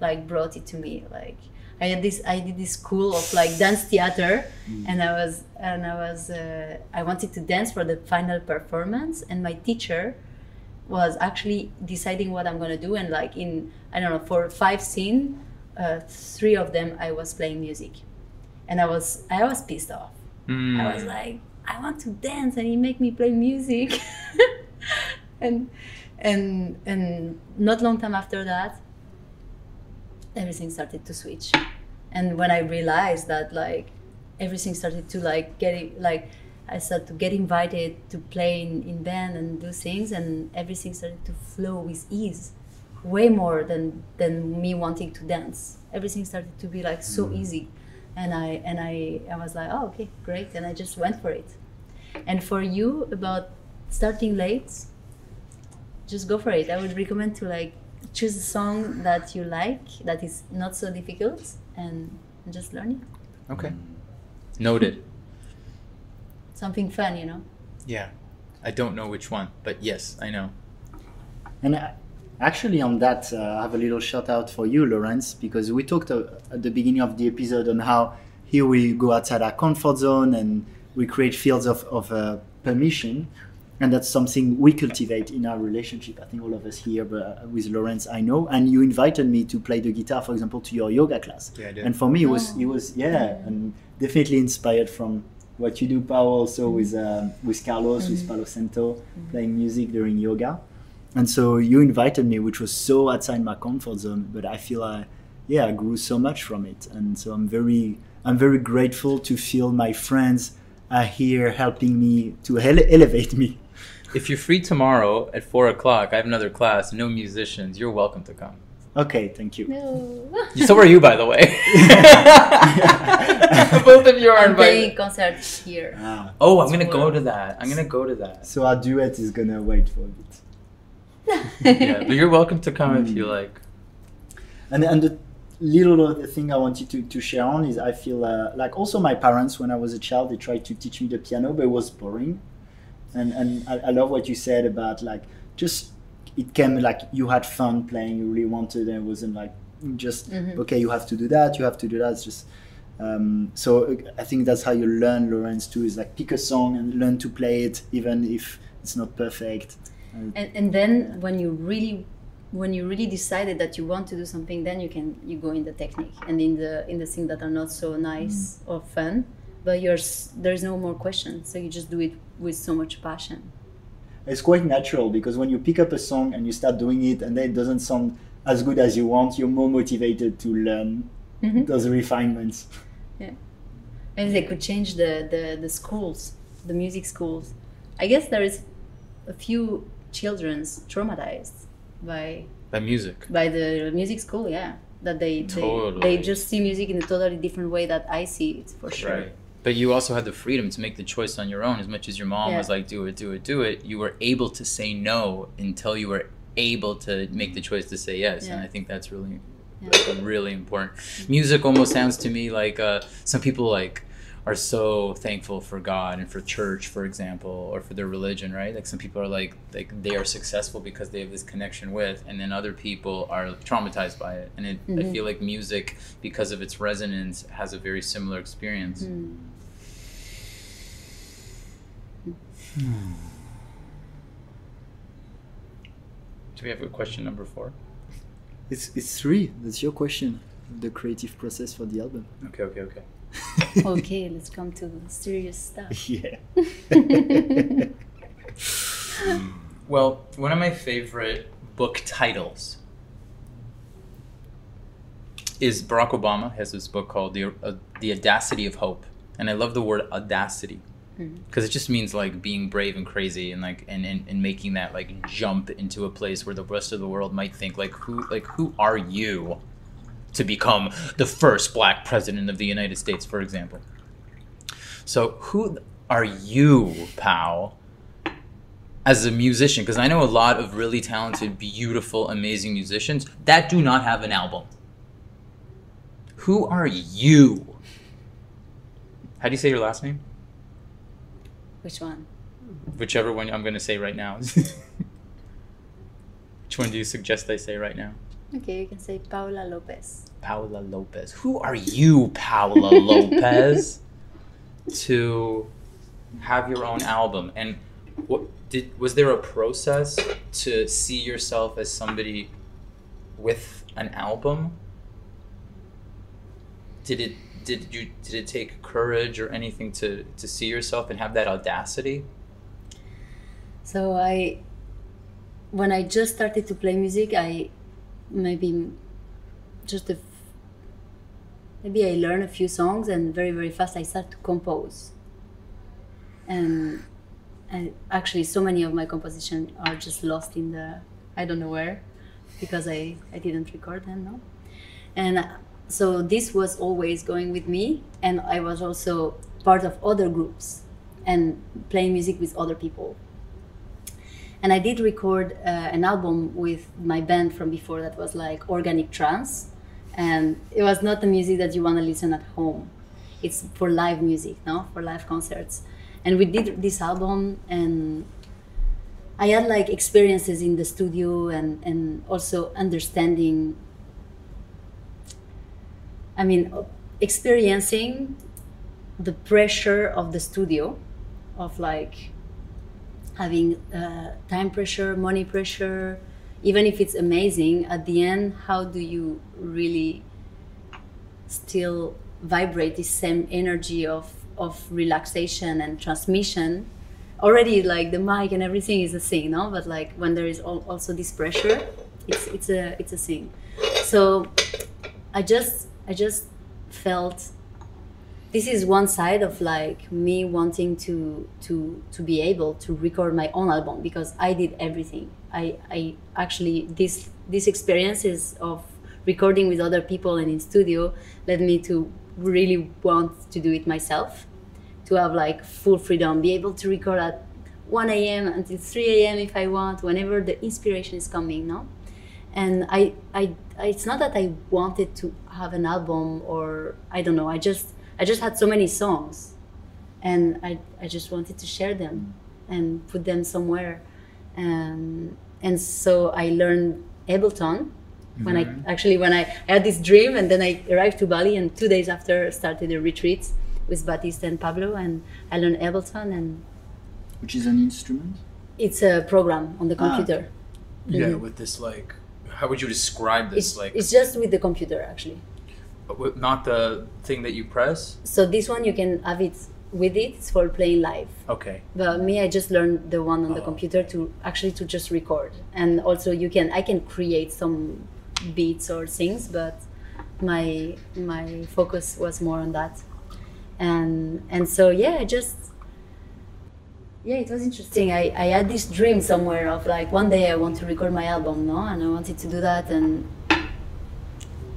like brought it to me. Like i had this i did this school of like dance theater and i was and i was uh, i wanted to dance for the final performance and my teacher was actually deciding what i'm going to do. And like in i don't know for five scene uh, three of them i was playing music. And i was i was pissed off. Mm. I was like, I want to dance, and he make me play music. and and and not long time after that, everything started to switch. And when I realized that, like, everything started to like get it, like, I started to get invited to play in, in band and do things, and everything started to flow with ease, way more than than me wanting to dance. Everything started to be like so mm. easy, and I and I I was like, oh okay, great, and I just went for it. And for you about starting late, just go for it. I would recommend to like choose a song that you like that is not so difficult and and just learn it. Okay. Noted. Something fun, you know. Yeah. I don't know which one, but yes, I know. And uh, actually, on that, uh, I have a little shout out for you, Lawrence, because we talked uh, at the beginning of the episode on how here we go outside our comfort zone and we create fields of, of uh, permission. And that's something we cultivate in our relationship. I think all of us here, but uh, with Lawrence, I know. And you invited me to play the guitar, for example, to your yoga class. Yeah, I did. And for me, it was Oh. it was yeah, and definitely inspired from what you do, Pao, also with uh, with Carlos, with Palo Santo, playing music during yoga. And so you invited me, which was so outside my comfort zone, but I feel I, yeah, I grew so much from it, and so I'm very, I'm very grateful to feel my friends are here helping me to ele- elevate me. If you're free tomorrow at four o'clock, I have another class. No musicians. You're welcome to come. Okay, thank you. No. So are you, by the way. Both of you are I'm playing invited. concerts here. Ah, Oh, I'm gonna go to that. I'm gonna go to that. so our duet is gonna wait for a bit. Yeah, but you're welcome to come if you like. And and the little other thing I wanted to, to share on is I feel uh, like also my parents when I was a child they tried to teach me the piano but it was boring, and and I, I love what you said about like just it came like you had fun playing you really wanted and it wasn't like just Mhm. okay you have to do that you have to do that it's just um, so uh, I think that's how you learn Lawrence too is like pick a song and learn to play it even if it's not perfect. And, and then when you really when you really decided that you want to do something then you can you go in the technique and in the in the things that are not so nice or fun but you're there's no more question so you just do it with so much passion it's quite natural because when you pick up a song and you start doing it and then it doesn't sound as good as you want, you're more motivated to learn Mhm. those refinements. Maybe they could change the, the, the schools, the music schools. I guess there is a few children's traumatized by By music. by the music school, yeah. That they they, Totally. they just see music in a totally different way that I see it for sure. Right. But you also had the freedom to make the choice on your own. As much as your mom Yeah. was like, "Do it, do it, do it," you were able to say no until you were able to make the choice to say yes. And I think that's really, Yeah. really important. Music almost sounds to me like uh, some people like are so thankful for God and for church, for example, or for their religion, right? Like some people are like like they are successful because they have this connection with, and then other people are traumatized by it. And it, I Mhm. feel like music, because of its resonance, has a very similar experience. Mm. Do we have a question number four? It's, it's three. That's your question. The creative process for the album. Okay, okay, okay. okay, let's come to the serious stuff. yeah. Well, one of my favorite book titles is Barack Obama has this book called The, uh, the Audacity of Hope. And I love the word audacity because it just means like being brave and crazy and like and, and, and making that like jump into a place where the rest of the world might think like who like who are you to become the first black president of the United States, for example. So who are you, Pao? as a musician because I know a lot of really talented, beautiful, amazing musicians that do not have an album. Who are you? How do you say your last name? Which one? Whichever one I'm going to say right now. Which one do you suggest I say right now? Okay, you can say Paula Lopez. Paula Lopez. Who are you, Paula Lopez, to have your own album? And what did was there a process to see yourself as somebody with an album? Did it did you did it take courage or anything to to see yourself and have that audacity? So I, when I just started to play music, I maybe just maybe I learned a few songs and very very fast I started to compose. and and actually so many of my compositions are just lost in the I don't know where because I I didn't record them no and so this was always going with me and I was also part of other groups and playing music with other people and I did record uh, an album with my band from before that was like organic trance. And it was not the music that you want to listen at home. It's for live music no? For live concerts. And we did this album and i had like experiences in the studio and and also understanding i mean experiencing the pressure of the studio of like having uh, time pressure money pressure even if it's amazing at the end how do you really still vibrate this same energy of of relaxation and transmission? Already like the mic and everything is a thing no but like when there is al- also this pressure it's it's a it's a thing so i just i just felt this is one side of like me wanting to to to be able to record my own album because i did everything. I i actually this these experiences of recording with other people and in studio led me to really want to do it myself to have like full freedom be able to record at 1 a.m until 3 a.m if i want whenever the inspiration is coming no? And I, I I it's not that i wanted to have an album or i don't know i just i just had so many songs and i i just wanted to share them and put them somewhere and and so i learned ableton when I mm-hmm. actually when I had this dream and then I arrived to Bali and two days after started a retreat with Batiste and Pablo and I learned Ableton and Which is an instrument? it's a program on the Ah. computer. Yeah, mm-hmm. with this like, how would you describe this? It's, like, it's just with the computer actually. Not the thing that you press. So this one you can have it with it. It's for playing live. Okay. But me, I just learned the one on the Oh. computer to actually to just record. And also you can I can create some beats or things, but my my focus was more on that. And and so yeah, I just yeah, it was interesting. I, I had this dream somewhere of like one day I want to record my album, no? And I wanted to do that and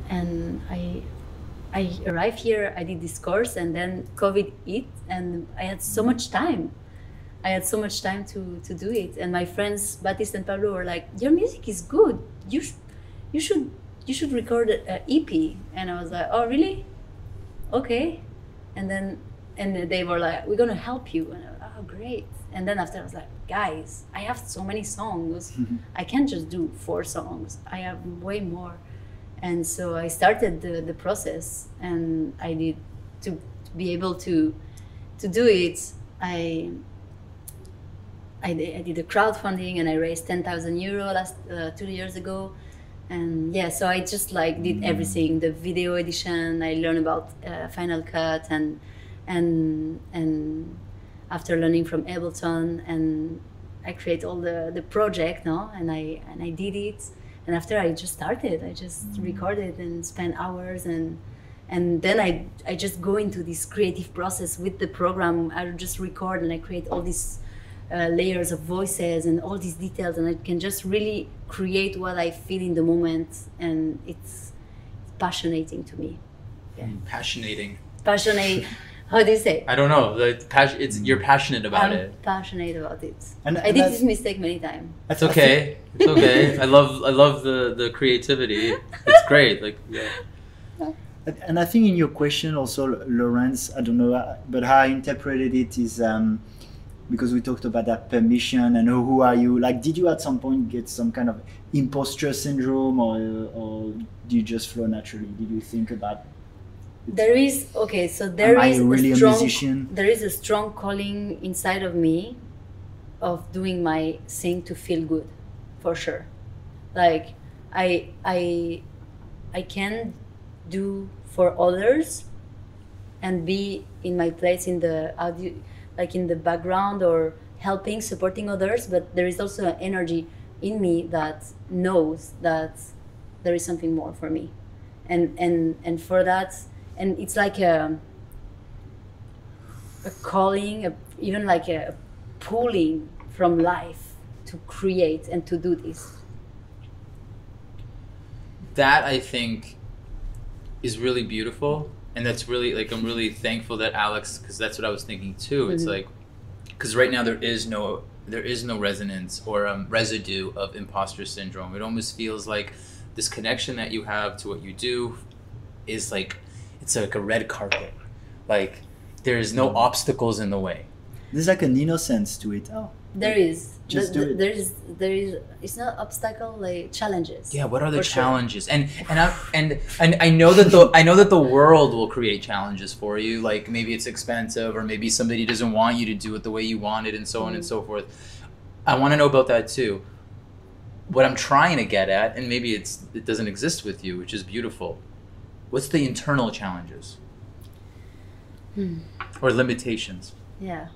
and I I arrived here, I did this course and then COVID hit and I had so much time. I had so much time to, to do it. And my friends Batiste and Pablo were like, Your music is good. You sh- you should you should record an EP. And I was like, Oh really? Okay. And then and they were like, We're gonna help you. And I was like, Oh great. And then after I was like, guys, I have so many songs. Mm-hmm. I can't just do four songs. I have way more. And so I started the, the process and I did to, to be able to to do it, I I did, I did a crowdfunding and I raised 10,000 euro last uh, two years ago. And yeah, so I just like did everything, the video edition, I learned about uh, Final Cut and, and, and after learning from Ableton and I create all the, the project, no? And I, and I did it. And after I just started, I just recorded and spent hours and, and then I, I just go into this creative process with the program. I just record and I create all these uh, layers of voices and all these details, and I can just really create what I feel in the moment, and it's, it's passionating to me. yeah. Passionating. Passionate. How do you say? I don't know. The pas- it's you're passionate about I'm it. passionate about it. And- I and did this mistake many times. That's okay. It's okay. I love I love the the creativity. It's great. Like yeah. And- And I think in your question also, Lawrence, I don't know, uh, but how I interpreted it is um, because we talked about that permission and who, who are you? Like, did you at some point get some kind of imposter syndrome or, or do you just flow naturally? Did you think about There is okay, so there Am is really a a strong musician? there is a strong calling inside of me of doing my thing to feel good, for sure. Like I I I can do for others and be in my place in the audio like in the background or helping supporting others but there is also an energy in me that knows that there is something more for me and and and for that and it's like a a calling, a, even like a pulling from life to create and to do this. that I think is really beautiful, and that's really like I'm really thankful that Alex, because that's what I was thinking too. It's Mhm. like because right now there is no there is no resonance or um, residue of imposter syndrome. It almost feels like this connection that you have to what you do is like it's like a red carpet, like there is no obstacles in the way. There's like an innocence to it. Oh, There is. Just Th- do it. There is. There is. It's not obstacle like challenges. Yeah, what are the For sure. challenges? And and I and and I know that the I know that the world will create challenges for you. Like maybe it's expensive, or maybe somebody doesn't want you to do it the way you want it, and so on and Mm. so forth. I want to know about that too. What I'm trying to get at, and maybe it's it doesn't exist with you, which is beautiful. What's the internal challenges Hmm. or limitations? Yeah.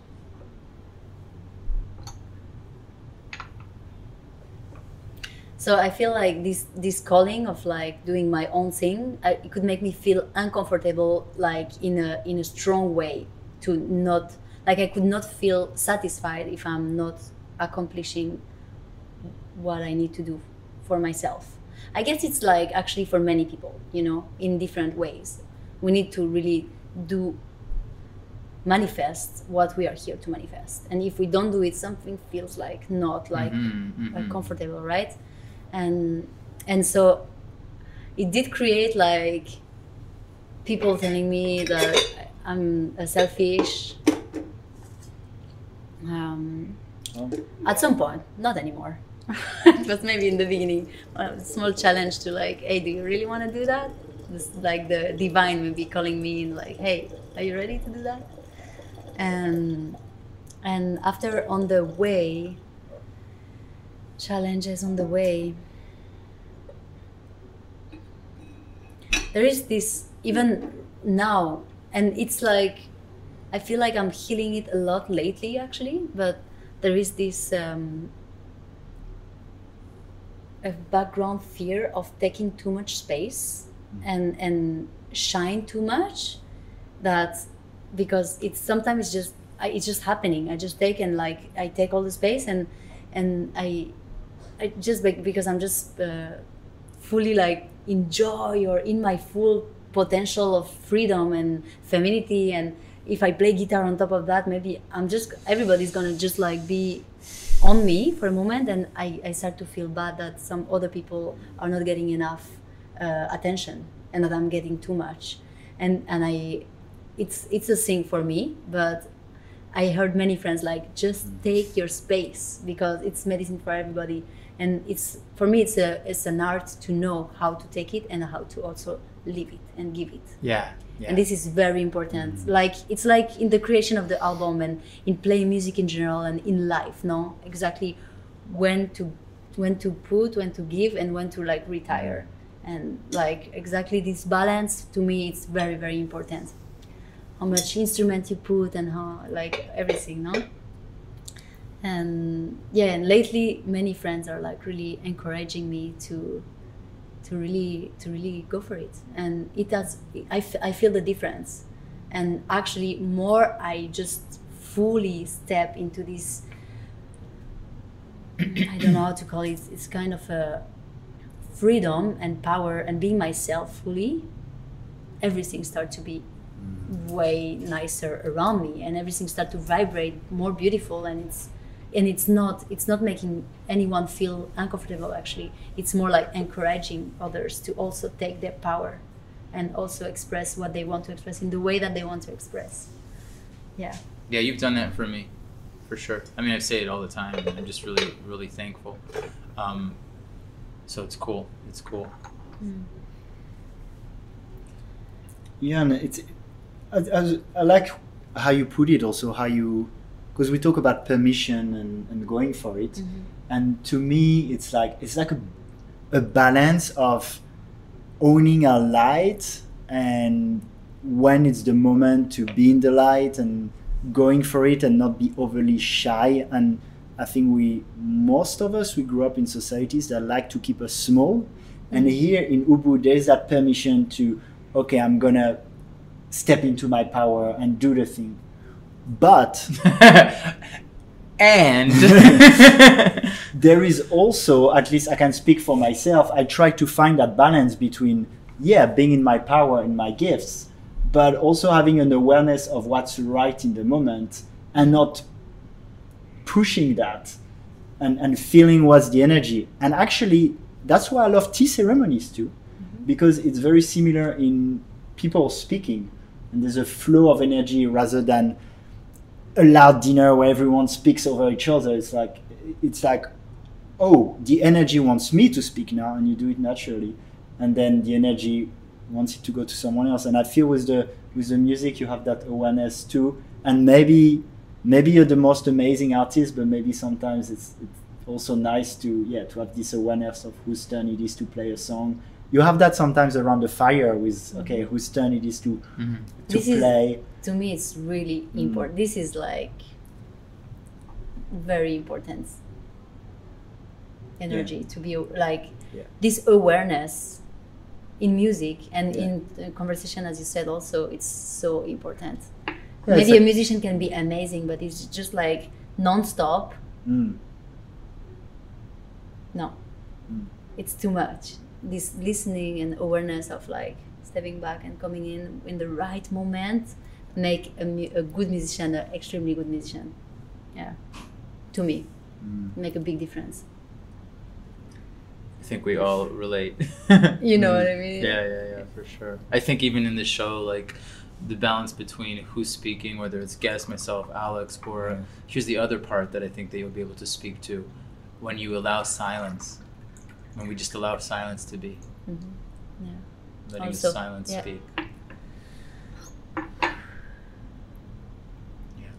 So I feel like this this calling of like doing my own thing, I, it could make me feel uncomfortable, like in a in a strong way, to not like I could not feel satisfied if I'm not accomplishing what I need to do for myself. I guess it's like actually for many people, you know, in different ways. We need to really do manifest what we are here to manifest and if we don't do it something feels like not like Mhm, mhm. like comfortable right and and so it did create like people telling me that i'm a selfish um, Oh. at some point not anymore but maybe in the beginning a small challenge to like hey do you really want to do that? This, like the divine may be calling me and like hey are you ready to do that? And and after on the way challenges on the way there is this even now and it's like i feel like i'm healing it a lot lately actually but there is this um, a background fear of taking too much space and and shine too much that because it's sometimes it's just I, it's just happening. I just take and like i take all the space and and i i just because i'm just uh, fully like enjoy or in my full potential of freedom and femininity. And if i play guitar on top of that maybe i'm just everybody's gonna just like be on me for a moment and i, I start to feel bad that some other people are not getting enough uh, attention and that i'm getting too much. And and i it's it's a thing for me but i heard many friends like just take your space because it's medicine for everybody. And it's for me it's a it's an art to know how to take it and how to also live it and give it. Yeah, yeah. and this is very important. Mm. Like it's like in the creation of the album and in playing music in general and in life no? Exactly when to when to put when to give and when to like retire. Mm. And like exactly this balance to me it's very very important. How much instrument you put and how like everything no? And yeah and lately many friends are like really encouraging me to to really to really go for it. And it does I, f- I feel the difference. And actually more i just fully step into this i don't know how to call it it's kind of a freedom and power and being myself fully everything starts to be mm. way nicer around me and everything start to vibrate more beautiful and it's and it's not it's not making anyone feel uncomfortable actually it's more like encouraging others to also take their power and also express what they want to express in the way that they want to express yeah Yeah, you've done that for me, for sure. I mean, I say it all the time, and I'm just really, really thankful. Um, so it's cool. It's cool. Yeah, and it's I, I, I like how you put it. Also, how you because we talk about permission and, and going for it, mm-hmm. and to me, it's like it's like a, a balance of owning our light and when it's the moment to be in the light and going for it and not be overly shy. And i think we most of us we grew up in societies that like to keep us small. And mm-hmm. here in Ubud there's that permission to okay i'm gonna step into my power and do the thing but and there is also, at least I can speak for myself, I try to find that balance between, yeah, being in my power and my gifts, but also having an awareness of what's right in the moment and not pushing that and, and feeling what's the energy. And actually, that's why I love tea ceremonies too, mm-hmm. because it's very similar in people speaking. And there's a flow of energy rather than a loud dinner where everyone speaks over each other. It's like it's like, oh, the energy wants me to speak now, and you do it naturally, and then the energy wants it to go to someone else. And I feel with the with the music, you have that awareness too, and maybe maybe you're the most amazing artist, but maybe sometimes it's, it's also nice to yeah to have this awareness of whose turn it is to play a song. You have that sometimes around the fire with okay, whose turn it is to Mhm. to This is- play. To me it's really important this is like very important energy to be like Yeah. this awareness in music and Yeah. in the conversation as you said also it's so important Yeah, maybe like- a musician can be amazing but it's just like non-stop Mm. no Mm. it's too much this listening and awareness of like stepping back and coming in in the right moment make a, a good musician an extremely good musician yeah to me Mm. make a big difference I think we all relate. you know what i mean Yeah, yeah, yeah, for sure. I think even in the show, like the balance between who's speaking, whether it's guest, myself, Alex, or Yeah. here's the other part that I think that you'll be able to speak to when you allow silence, when we just allow silence to be, Mhm. yeah letting Also, the silence yeah. speak. Yeah.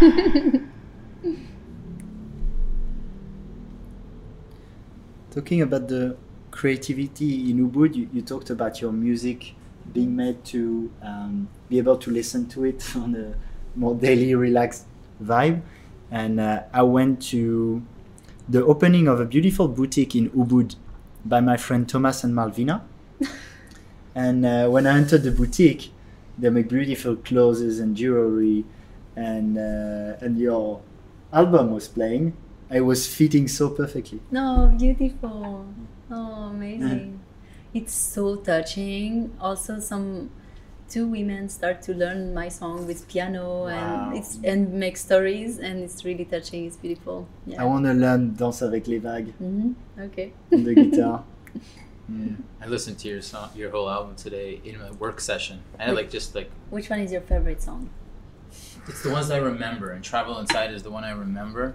Talking about the creativity in Ubud, you, you talked about your music being made to um, be able to listen to it on a more daily, relaxed vibe. And uh, I went to the opening of a beautiful boutique in Ubud by my friend Thomas and Malvina. and uh, when I entered the boutique, they make beautiful clothes and jewelry, and uh, and your album was playing. I was fitting so perfectly. no beautiful oh amazing it's so touching also some two women start to learn my song with piano Wow. and it's and make stories and it's really touching it's beautiful yeah I want to learn Danse avec les vagues Mhm. okay on the guitar. Mm. I listened to your song, your whole album today in a work session. I had like just like which one is your favorite song It's the ones I remember, and Travel Inside is the one I remember.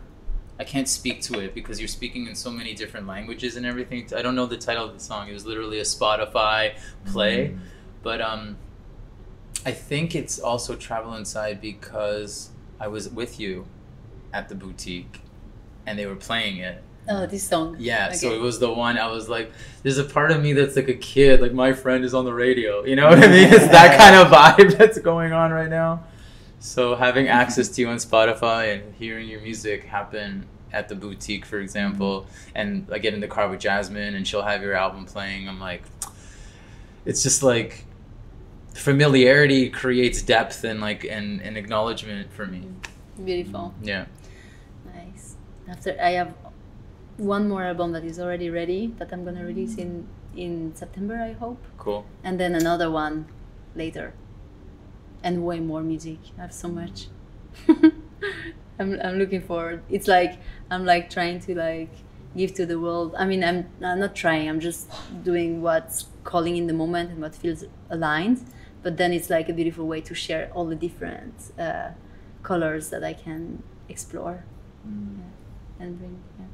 I can't speak to it because you're speaking in so many different languages and everything. I don't know the title of the song. It was literally a Spotify play, but um, I think it's also Travel Inside because I was with you at the boutique, and they were playing it. oh this song Yeah, so it was the one I was like, there's a part of me that's like a kid, like my friend is on the radio. You know what I mean? It's that kind of vibe that's going on right now. So having access to you on Spotify and hearing your music happen at the boutique, for example, and I get in the car with Jasmine and she'll have your album playing, I'm like, it's just like familiarity creates depth and like and, and acknowledgement for me. beautiful Yeah. Nice. After I have one more album that is already ready that I'm gonna release in in September, I hope, Cool. and then another one later, and way more music. I have so much. I'm I'm looking forward. It's like I'm like trying to like give to the world. I mean, I'm, I'm not trying. I'm just doing what's calling in the moment and what feels aligned. But then it's like a beautiful way to share all the different uh, colors that I can explore yeah, and bring. Yeah.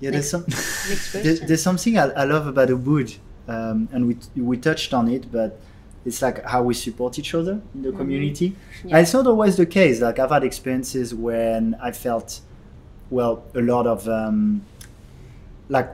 Yeah, there's some Next there, question. there's something I, I love about Ubud, um, and we we touched on it, but it's like how we support each other in the community. Mm-hmm. Yeah. And it's not always the case. Like I've had experiences when I felt, well, a lot of um, like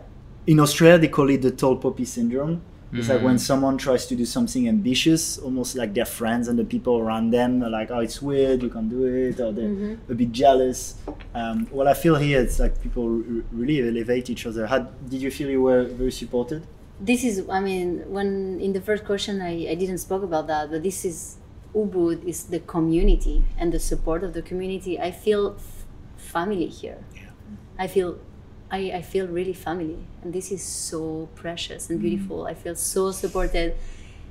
in Australia they call it the tall poppy syndrome, It's like when Mhm. someone tries to do something ambitious, almost like their friends and the people around them are like, "Oh, it's weird, you can't do it," or they're Mhm. a bit jealous. Um, well, I feel here it's like people r- really elevate each other. How did you feel you were very supported? This is i mean when in the first question i, I didn't spoke about that but this is ubud is the community and the support of the community. I feel f- family here. Yeah. i feel I, I feel really family and this is so precious and beautiful. I feel so supported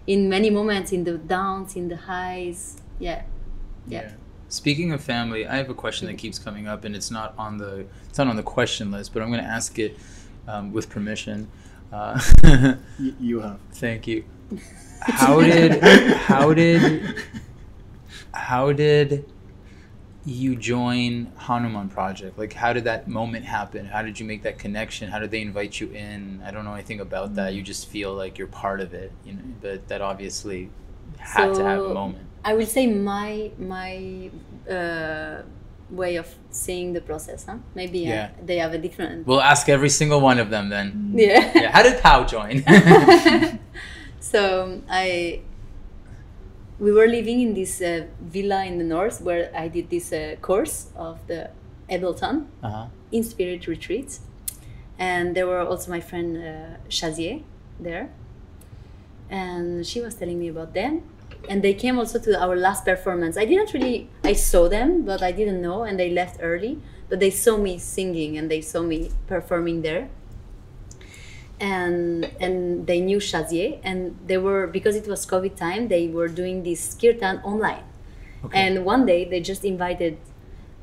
in many moments in the downs in the highs. Yeah. Yeah, Speaking of family, I have a question that keeps coming up, and it's not on the it's not on the question list, but I'm going to ask it um, with permission. Uh, Y- you have. thank you. How did how did how did you join Hanuman Project? Like, how did that moment happen? How did you make that connection? How did they invite you in? I don't know anything about that. You just feel like you're part of it, you know. But that obviously had to have a moment. I will say my my uh, way of seeing the process. Huh? Maybe uh, they have a different. We'll ask every single one of them then. yeah. Yeah. How did Pao join? so I we were living in this uh, villa in the north where I did this uh, course of the Ableton uh-huh. in spirit retreats, and there were also my friend uh, Chazier there, and she was telling me about them. And they came also to our last performance. I didn't really, I saw them, but I didn't know, and they left early. But they saw me singing and they saw me performing there. And and they knew Chazier, and they were because it was COVID time. They were doing this kirtan online. Okay. And one day they just invited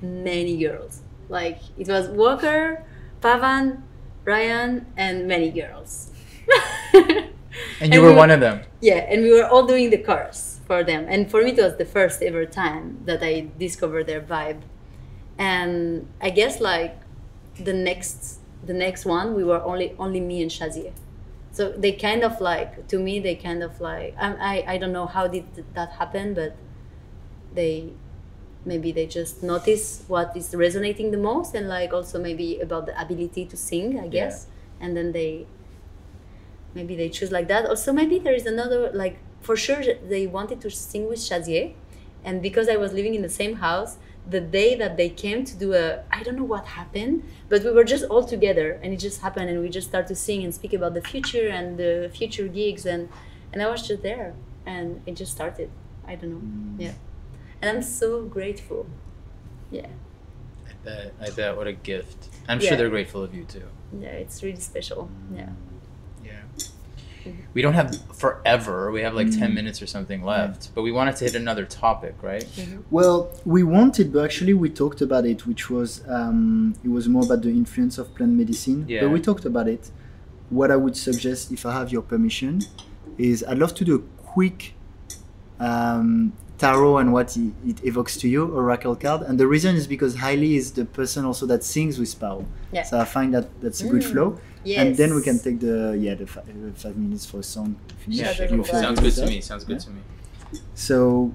many girls. Like it was Walker, Pavan, Ryan, and many girls. and you we were one of them. Yeah, and we were all doing the chorus for them. And for me, it was the first ever time that I discovered their vibe. And I guess like the next the next one, we were only only me and Shazier. So they kind of like to me, they kind of like I I, I don't know how did that happen, but they maybe they just notice what is resonating the most and like also maybe about the ability to sing i guess and then they maybe they choose like that also maybe there is another like for sure they wanted to sing with chazier and because i was living in the same house the day that they came to do a i don't know what happened but we were just all together and it just happened and we just started to sing and speak about the future and the future gigs and and i was just there and it just started i don't know mm. yeah and i'm so grateful yeah I bet. I bet. What a gift. I'm Yeah. sure they're grateful of you too. yeah it's really special yeah Yeah. We don't have forever. We have like 10 minutes or something left. But we wanted to hit another topic, right? Well, we wanted, but actually we talked about it, which was um, it was more about the influence of plant medicine. Yeah. But we talked about it. What I would suggest, if I have your permission, is I'd love to do a quick um, tarot and what it, it evokes to you, oracle card. And the reason is because Hailey is the person also that sings with Pao. Yeah. So I find that that's a good Mm. flow. And then we can take the yeah the, fi- uh, five minutes for a song. if you Yeah, wish. You feel Sounds good good to that? me. Sounds good Yeah. to me. So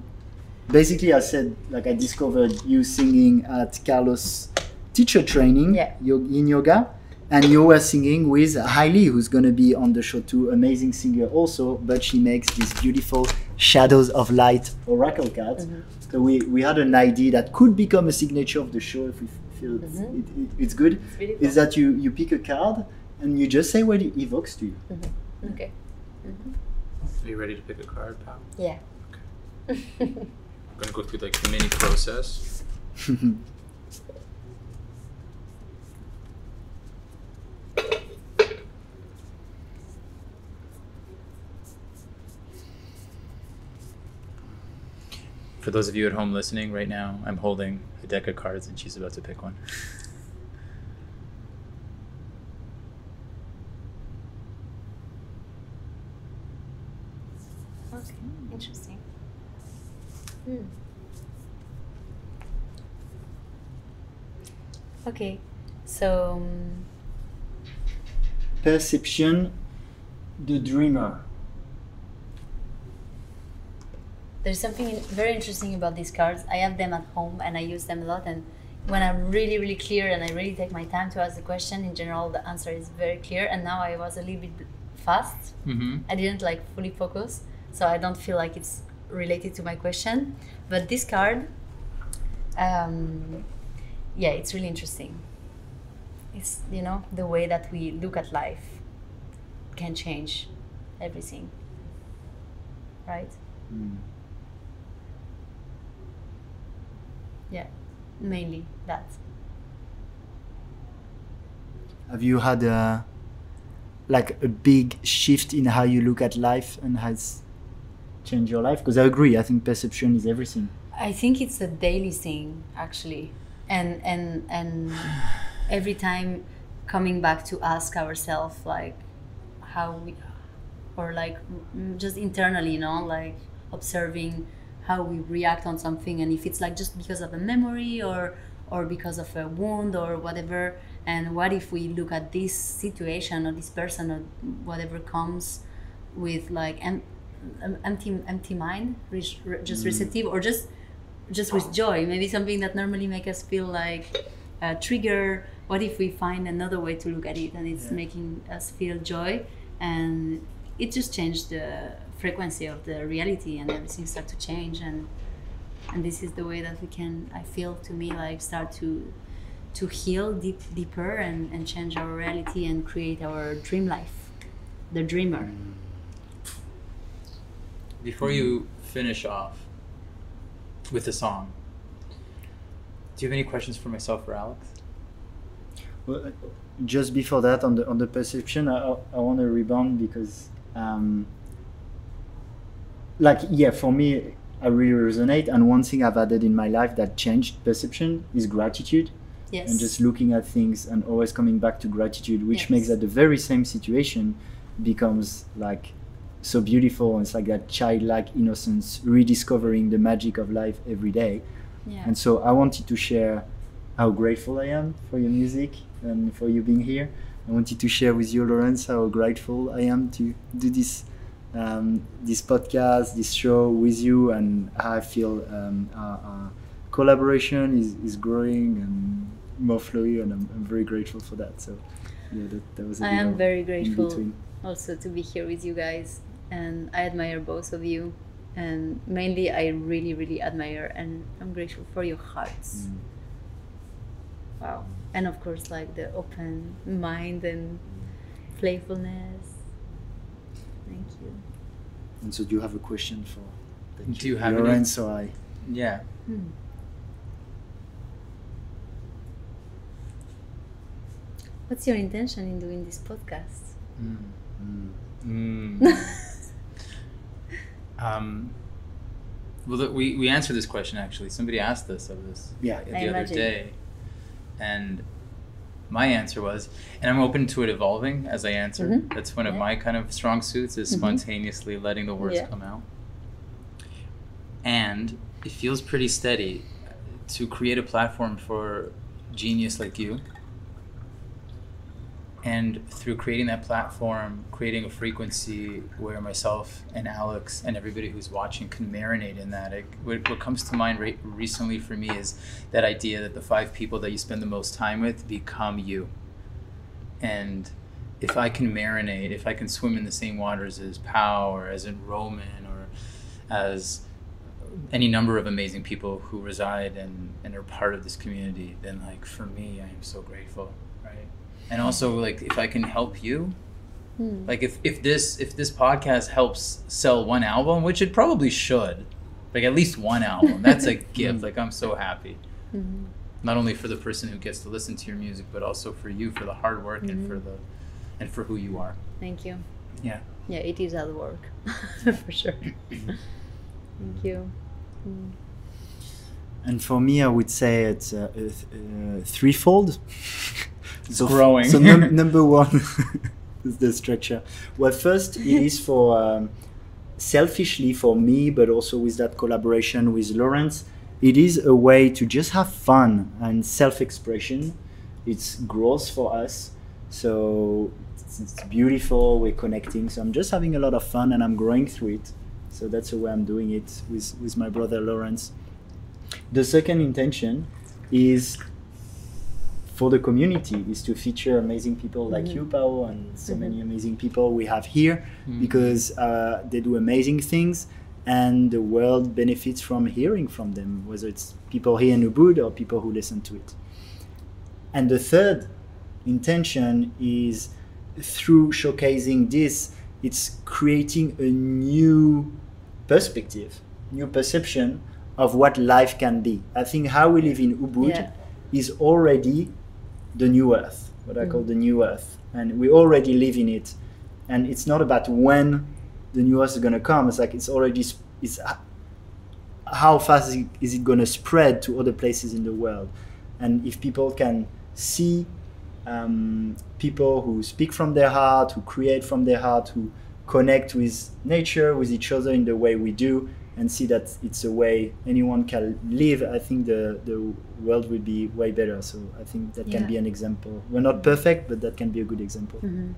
basically, I said like I discovered you singing at Carlos teacher training Yeah. in yoga, and you were singing with Hailey, who's gonna be on the show too. Amazing singer also, but she makes these beautiful shadows of light oracle cards. Mm-hmm. So we, we had an idea that could become a signature of the show if we feel it's, Mhm. it, it, it's good. It's really Is that you you pick a card and you just say what it evokes to you. Mm-hmm. Mm-hmm. okay mm-hmm. Are you ready to pick a card, Pao? yeah Okay. I'm gonna go through like the mini process. For those of you at home listening right now, I'm holding a deck of cards and she's about to pick one. okay interesting Hmm. Okay so um, Perception, the dreamer. there's something very interesting about these cards. I have them at home and I use them a lot. And when I'm really, really clear and I really take my time to ask the question, in general, the answer is very clear. And now I was a little bit fast. Mm-hmm. I didn't like fully focus, so I don't feel like it's related to my question. But this card, um, yeah, it's really interesting. It's you know the way that we look at life can change everything, right? Mm. Yeah, mainly that. Have you had a like a big shift in how you look at life and has changed your life? Because I agree, I think perception is everything. I think it's a daily thing actually, and and and every time coming back to ask ourselves like how we, or like mm, just internally, you know, like observing how we react on something, and if it's like just because of a memory or or because of a wound or whatever, and what if we look at this situation or this person or whatever comes with like an em- empty empty mind, re- re- just receptive or just just with joy. Maybe something that normally make us feel like a trigger. What if we find another way to look at it and it's Yeah. making us feel joy? And it just changed the frequency of the reality and everything start to change. And and this is the way that we can i feel to me like start to to heal deep deeper and, and change our reality and create our dream life the dreamer. Before you finish off with the song, do you have any questions for myself or Alex? Well, uh, just before that, on the on the perception, I, I, I want to rebound because, um, like, yeah, for me, I really resonate. And one thing I've added in my life that changed perception is gratitude, yes and just looking at things and always coming back to gratitude, which Yes. makes that the very same situation becomes like so beautiful. And it's like that childlike innocence, rediscovering the magic of life every day. yeah And so I wanted to share how grateful I am for your music and for you being here. I wanted to share with you, Lawrence, how grateful I am to do this um, this podcast, this show with you, and how I feel um, our, our collaboration is, is growing and more flowy, and I'm, I'm very grateful for that. So, yeah, that, that was a I am very grateful also to be here with you guys, and I admire both of you. And mainly, I really, really admire and I'm grateful for your hearts. Mm. Wow. And of course, like the open mind and playfulness. Thank you. And so, do you have a question for thank Do you have any- Lawrence or I? Yeah. Hmm. What's your intention in doing this podcast? Mm. Mm. um, well, look, we, we answered this question actually. Somebody asked us of this Yeah, the. I other imagine. day. And my answer was, and I'm open to it evolving as I answer. Mhm. That's one of Yeah. my kind of strong suits is Mhm. spontaneously letting the words Yeah. come out. And it feels pretty steady to create a platform for genius like you. And through creating that platform, creating a frequency where myself and Alex and everybody who's watching can marinate in that. It, what, what comes to mind re- recently for me is that idea that the five people that you spend the most time with become you. And if I can marinate, if I can swim in the same waters as Pao or as in Roman or as any number of amazing people who reside and, and are part of this community, then like for me, I am so grateful? And also like if I can help you, Hmm. like if, if this if this podcast helps sell one album, which it probably should, like at least one album, that's a gift. Like I'm so happy. Mhm. Not only for the person who gets to listen to your music, but also for you for the hard work and for the and for who you are. Thank you. Yeah. Yeah, it is hard work for sure. Thank you. Mm. And for me, I would say it's uh, uh, th- uh, threefold. so growing. So num- number one is the structure. Well, first it is for um, selfishly for me, but also with that collaboration with Lawrence. It is a way to just have fun and self-expression. It's growth for us. So it's, it's beautiful. We're connecting. So I'm just having a lot of fun and I'm growing through it. So that's the way I'm doing it with, with my brother Lawrence. The second intention is for the community is to feature amazing people like Mhm. you, Pao, and so many amazing people we have here Mm. because uh, they do amazing things and the world benefits from hearing from them, whether it's people here in Ubud or people who listen to it. And the third intention is through showcasing this, it's creating a new perspective, new perception of what life can be. I think how we live in Ubud Yeah. is already the new earth, what I call the new earth. And we already live in it. And it's not about when the new earth is going to come. It's like it's already, it's how fast is it, is it going to spread to other places in the world. And if people can see um, people who speak from their heart, who create from their heart, who connect with nature, with each other in the way we do, and see that it's a way anyone can live, I think the, the world will be way better. So I think that can be an example. We're not perfect, but that can be a good example. Mhm.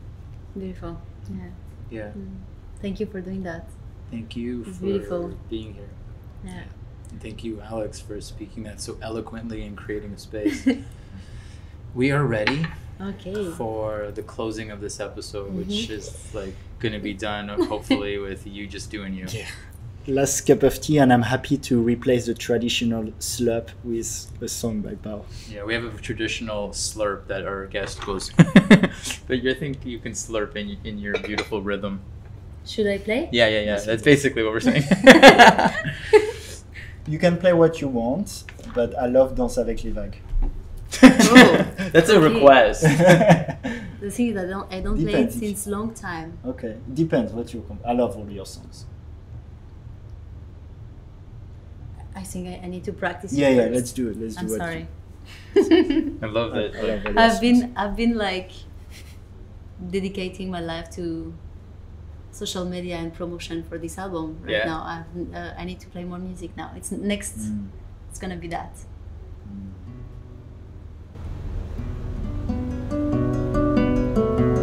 Beautiful. Yeah. Yeah. Thank you for doing that. Thank you It's for beautiful. being here. Yeah. And thank you, Alex, for speaking that so eloquently and creating a space. we are ready okay. for the closing of this episode, which Mhm. is like going to be done hopefully with you just doing you. Yeah. Last cup of tea, and I'm happy to replace the traditional slurp with a song by Pao. Yeah, we have a traditional slurp that our guest goes, but I think you can slurp in in your beautiful rhythm. Should I play? Yeah, yeah, yeah. That's basically what we're saying. You can play what you want, but I love Danse avec les vagues. That's a Okay. request. The thing is, I don't, I don't play it since long time. okay, depends what you. Com- I love all your songs. I think I, I need to practice. it Yeah, yeah. first. Let's do it. Let's I'm do it. sorry. I love I, it. I love all your I've songs. been I've been like dedicating my life to social media and promotion for this album right Yeah. now. I've, uh, I need to play more music now. It's next. Mm. It's gonna be that. Coming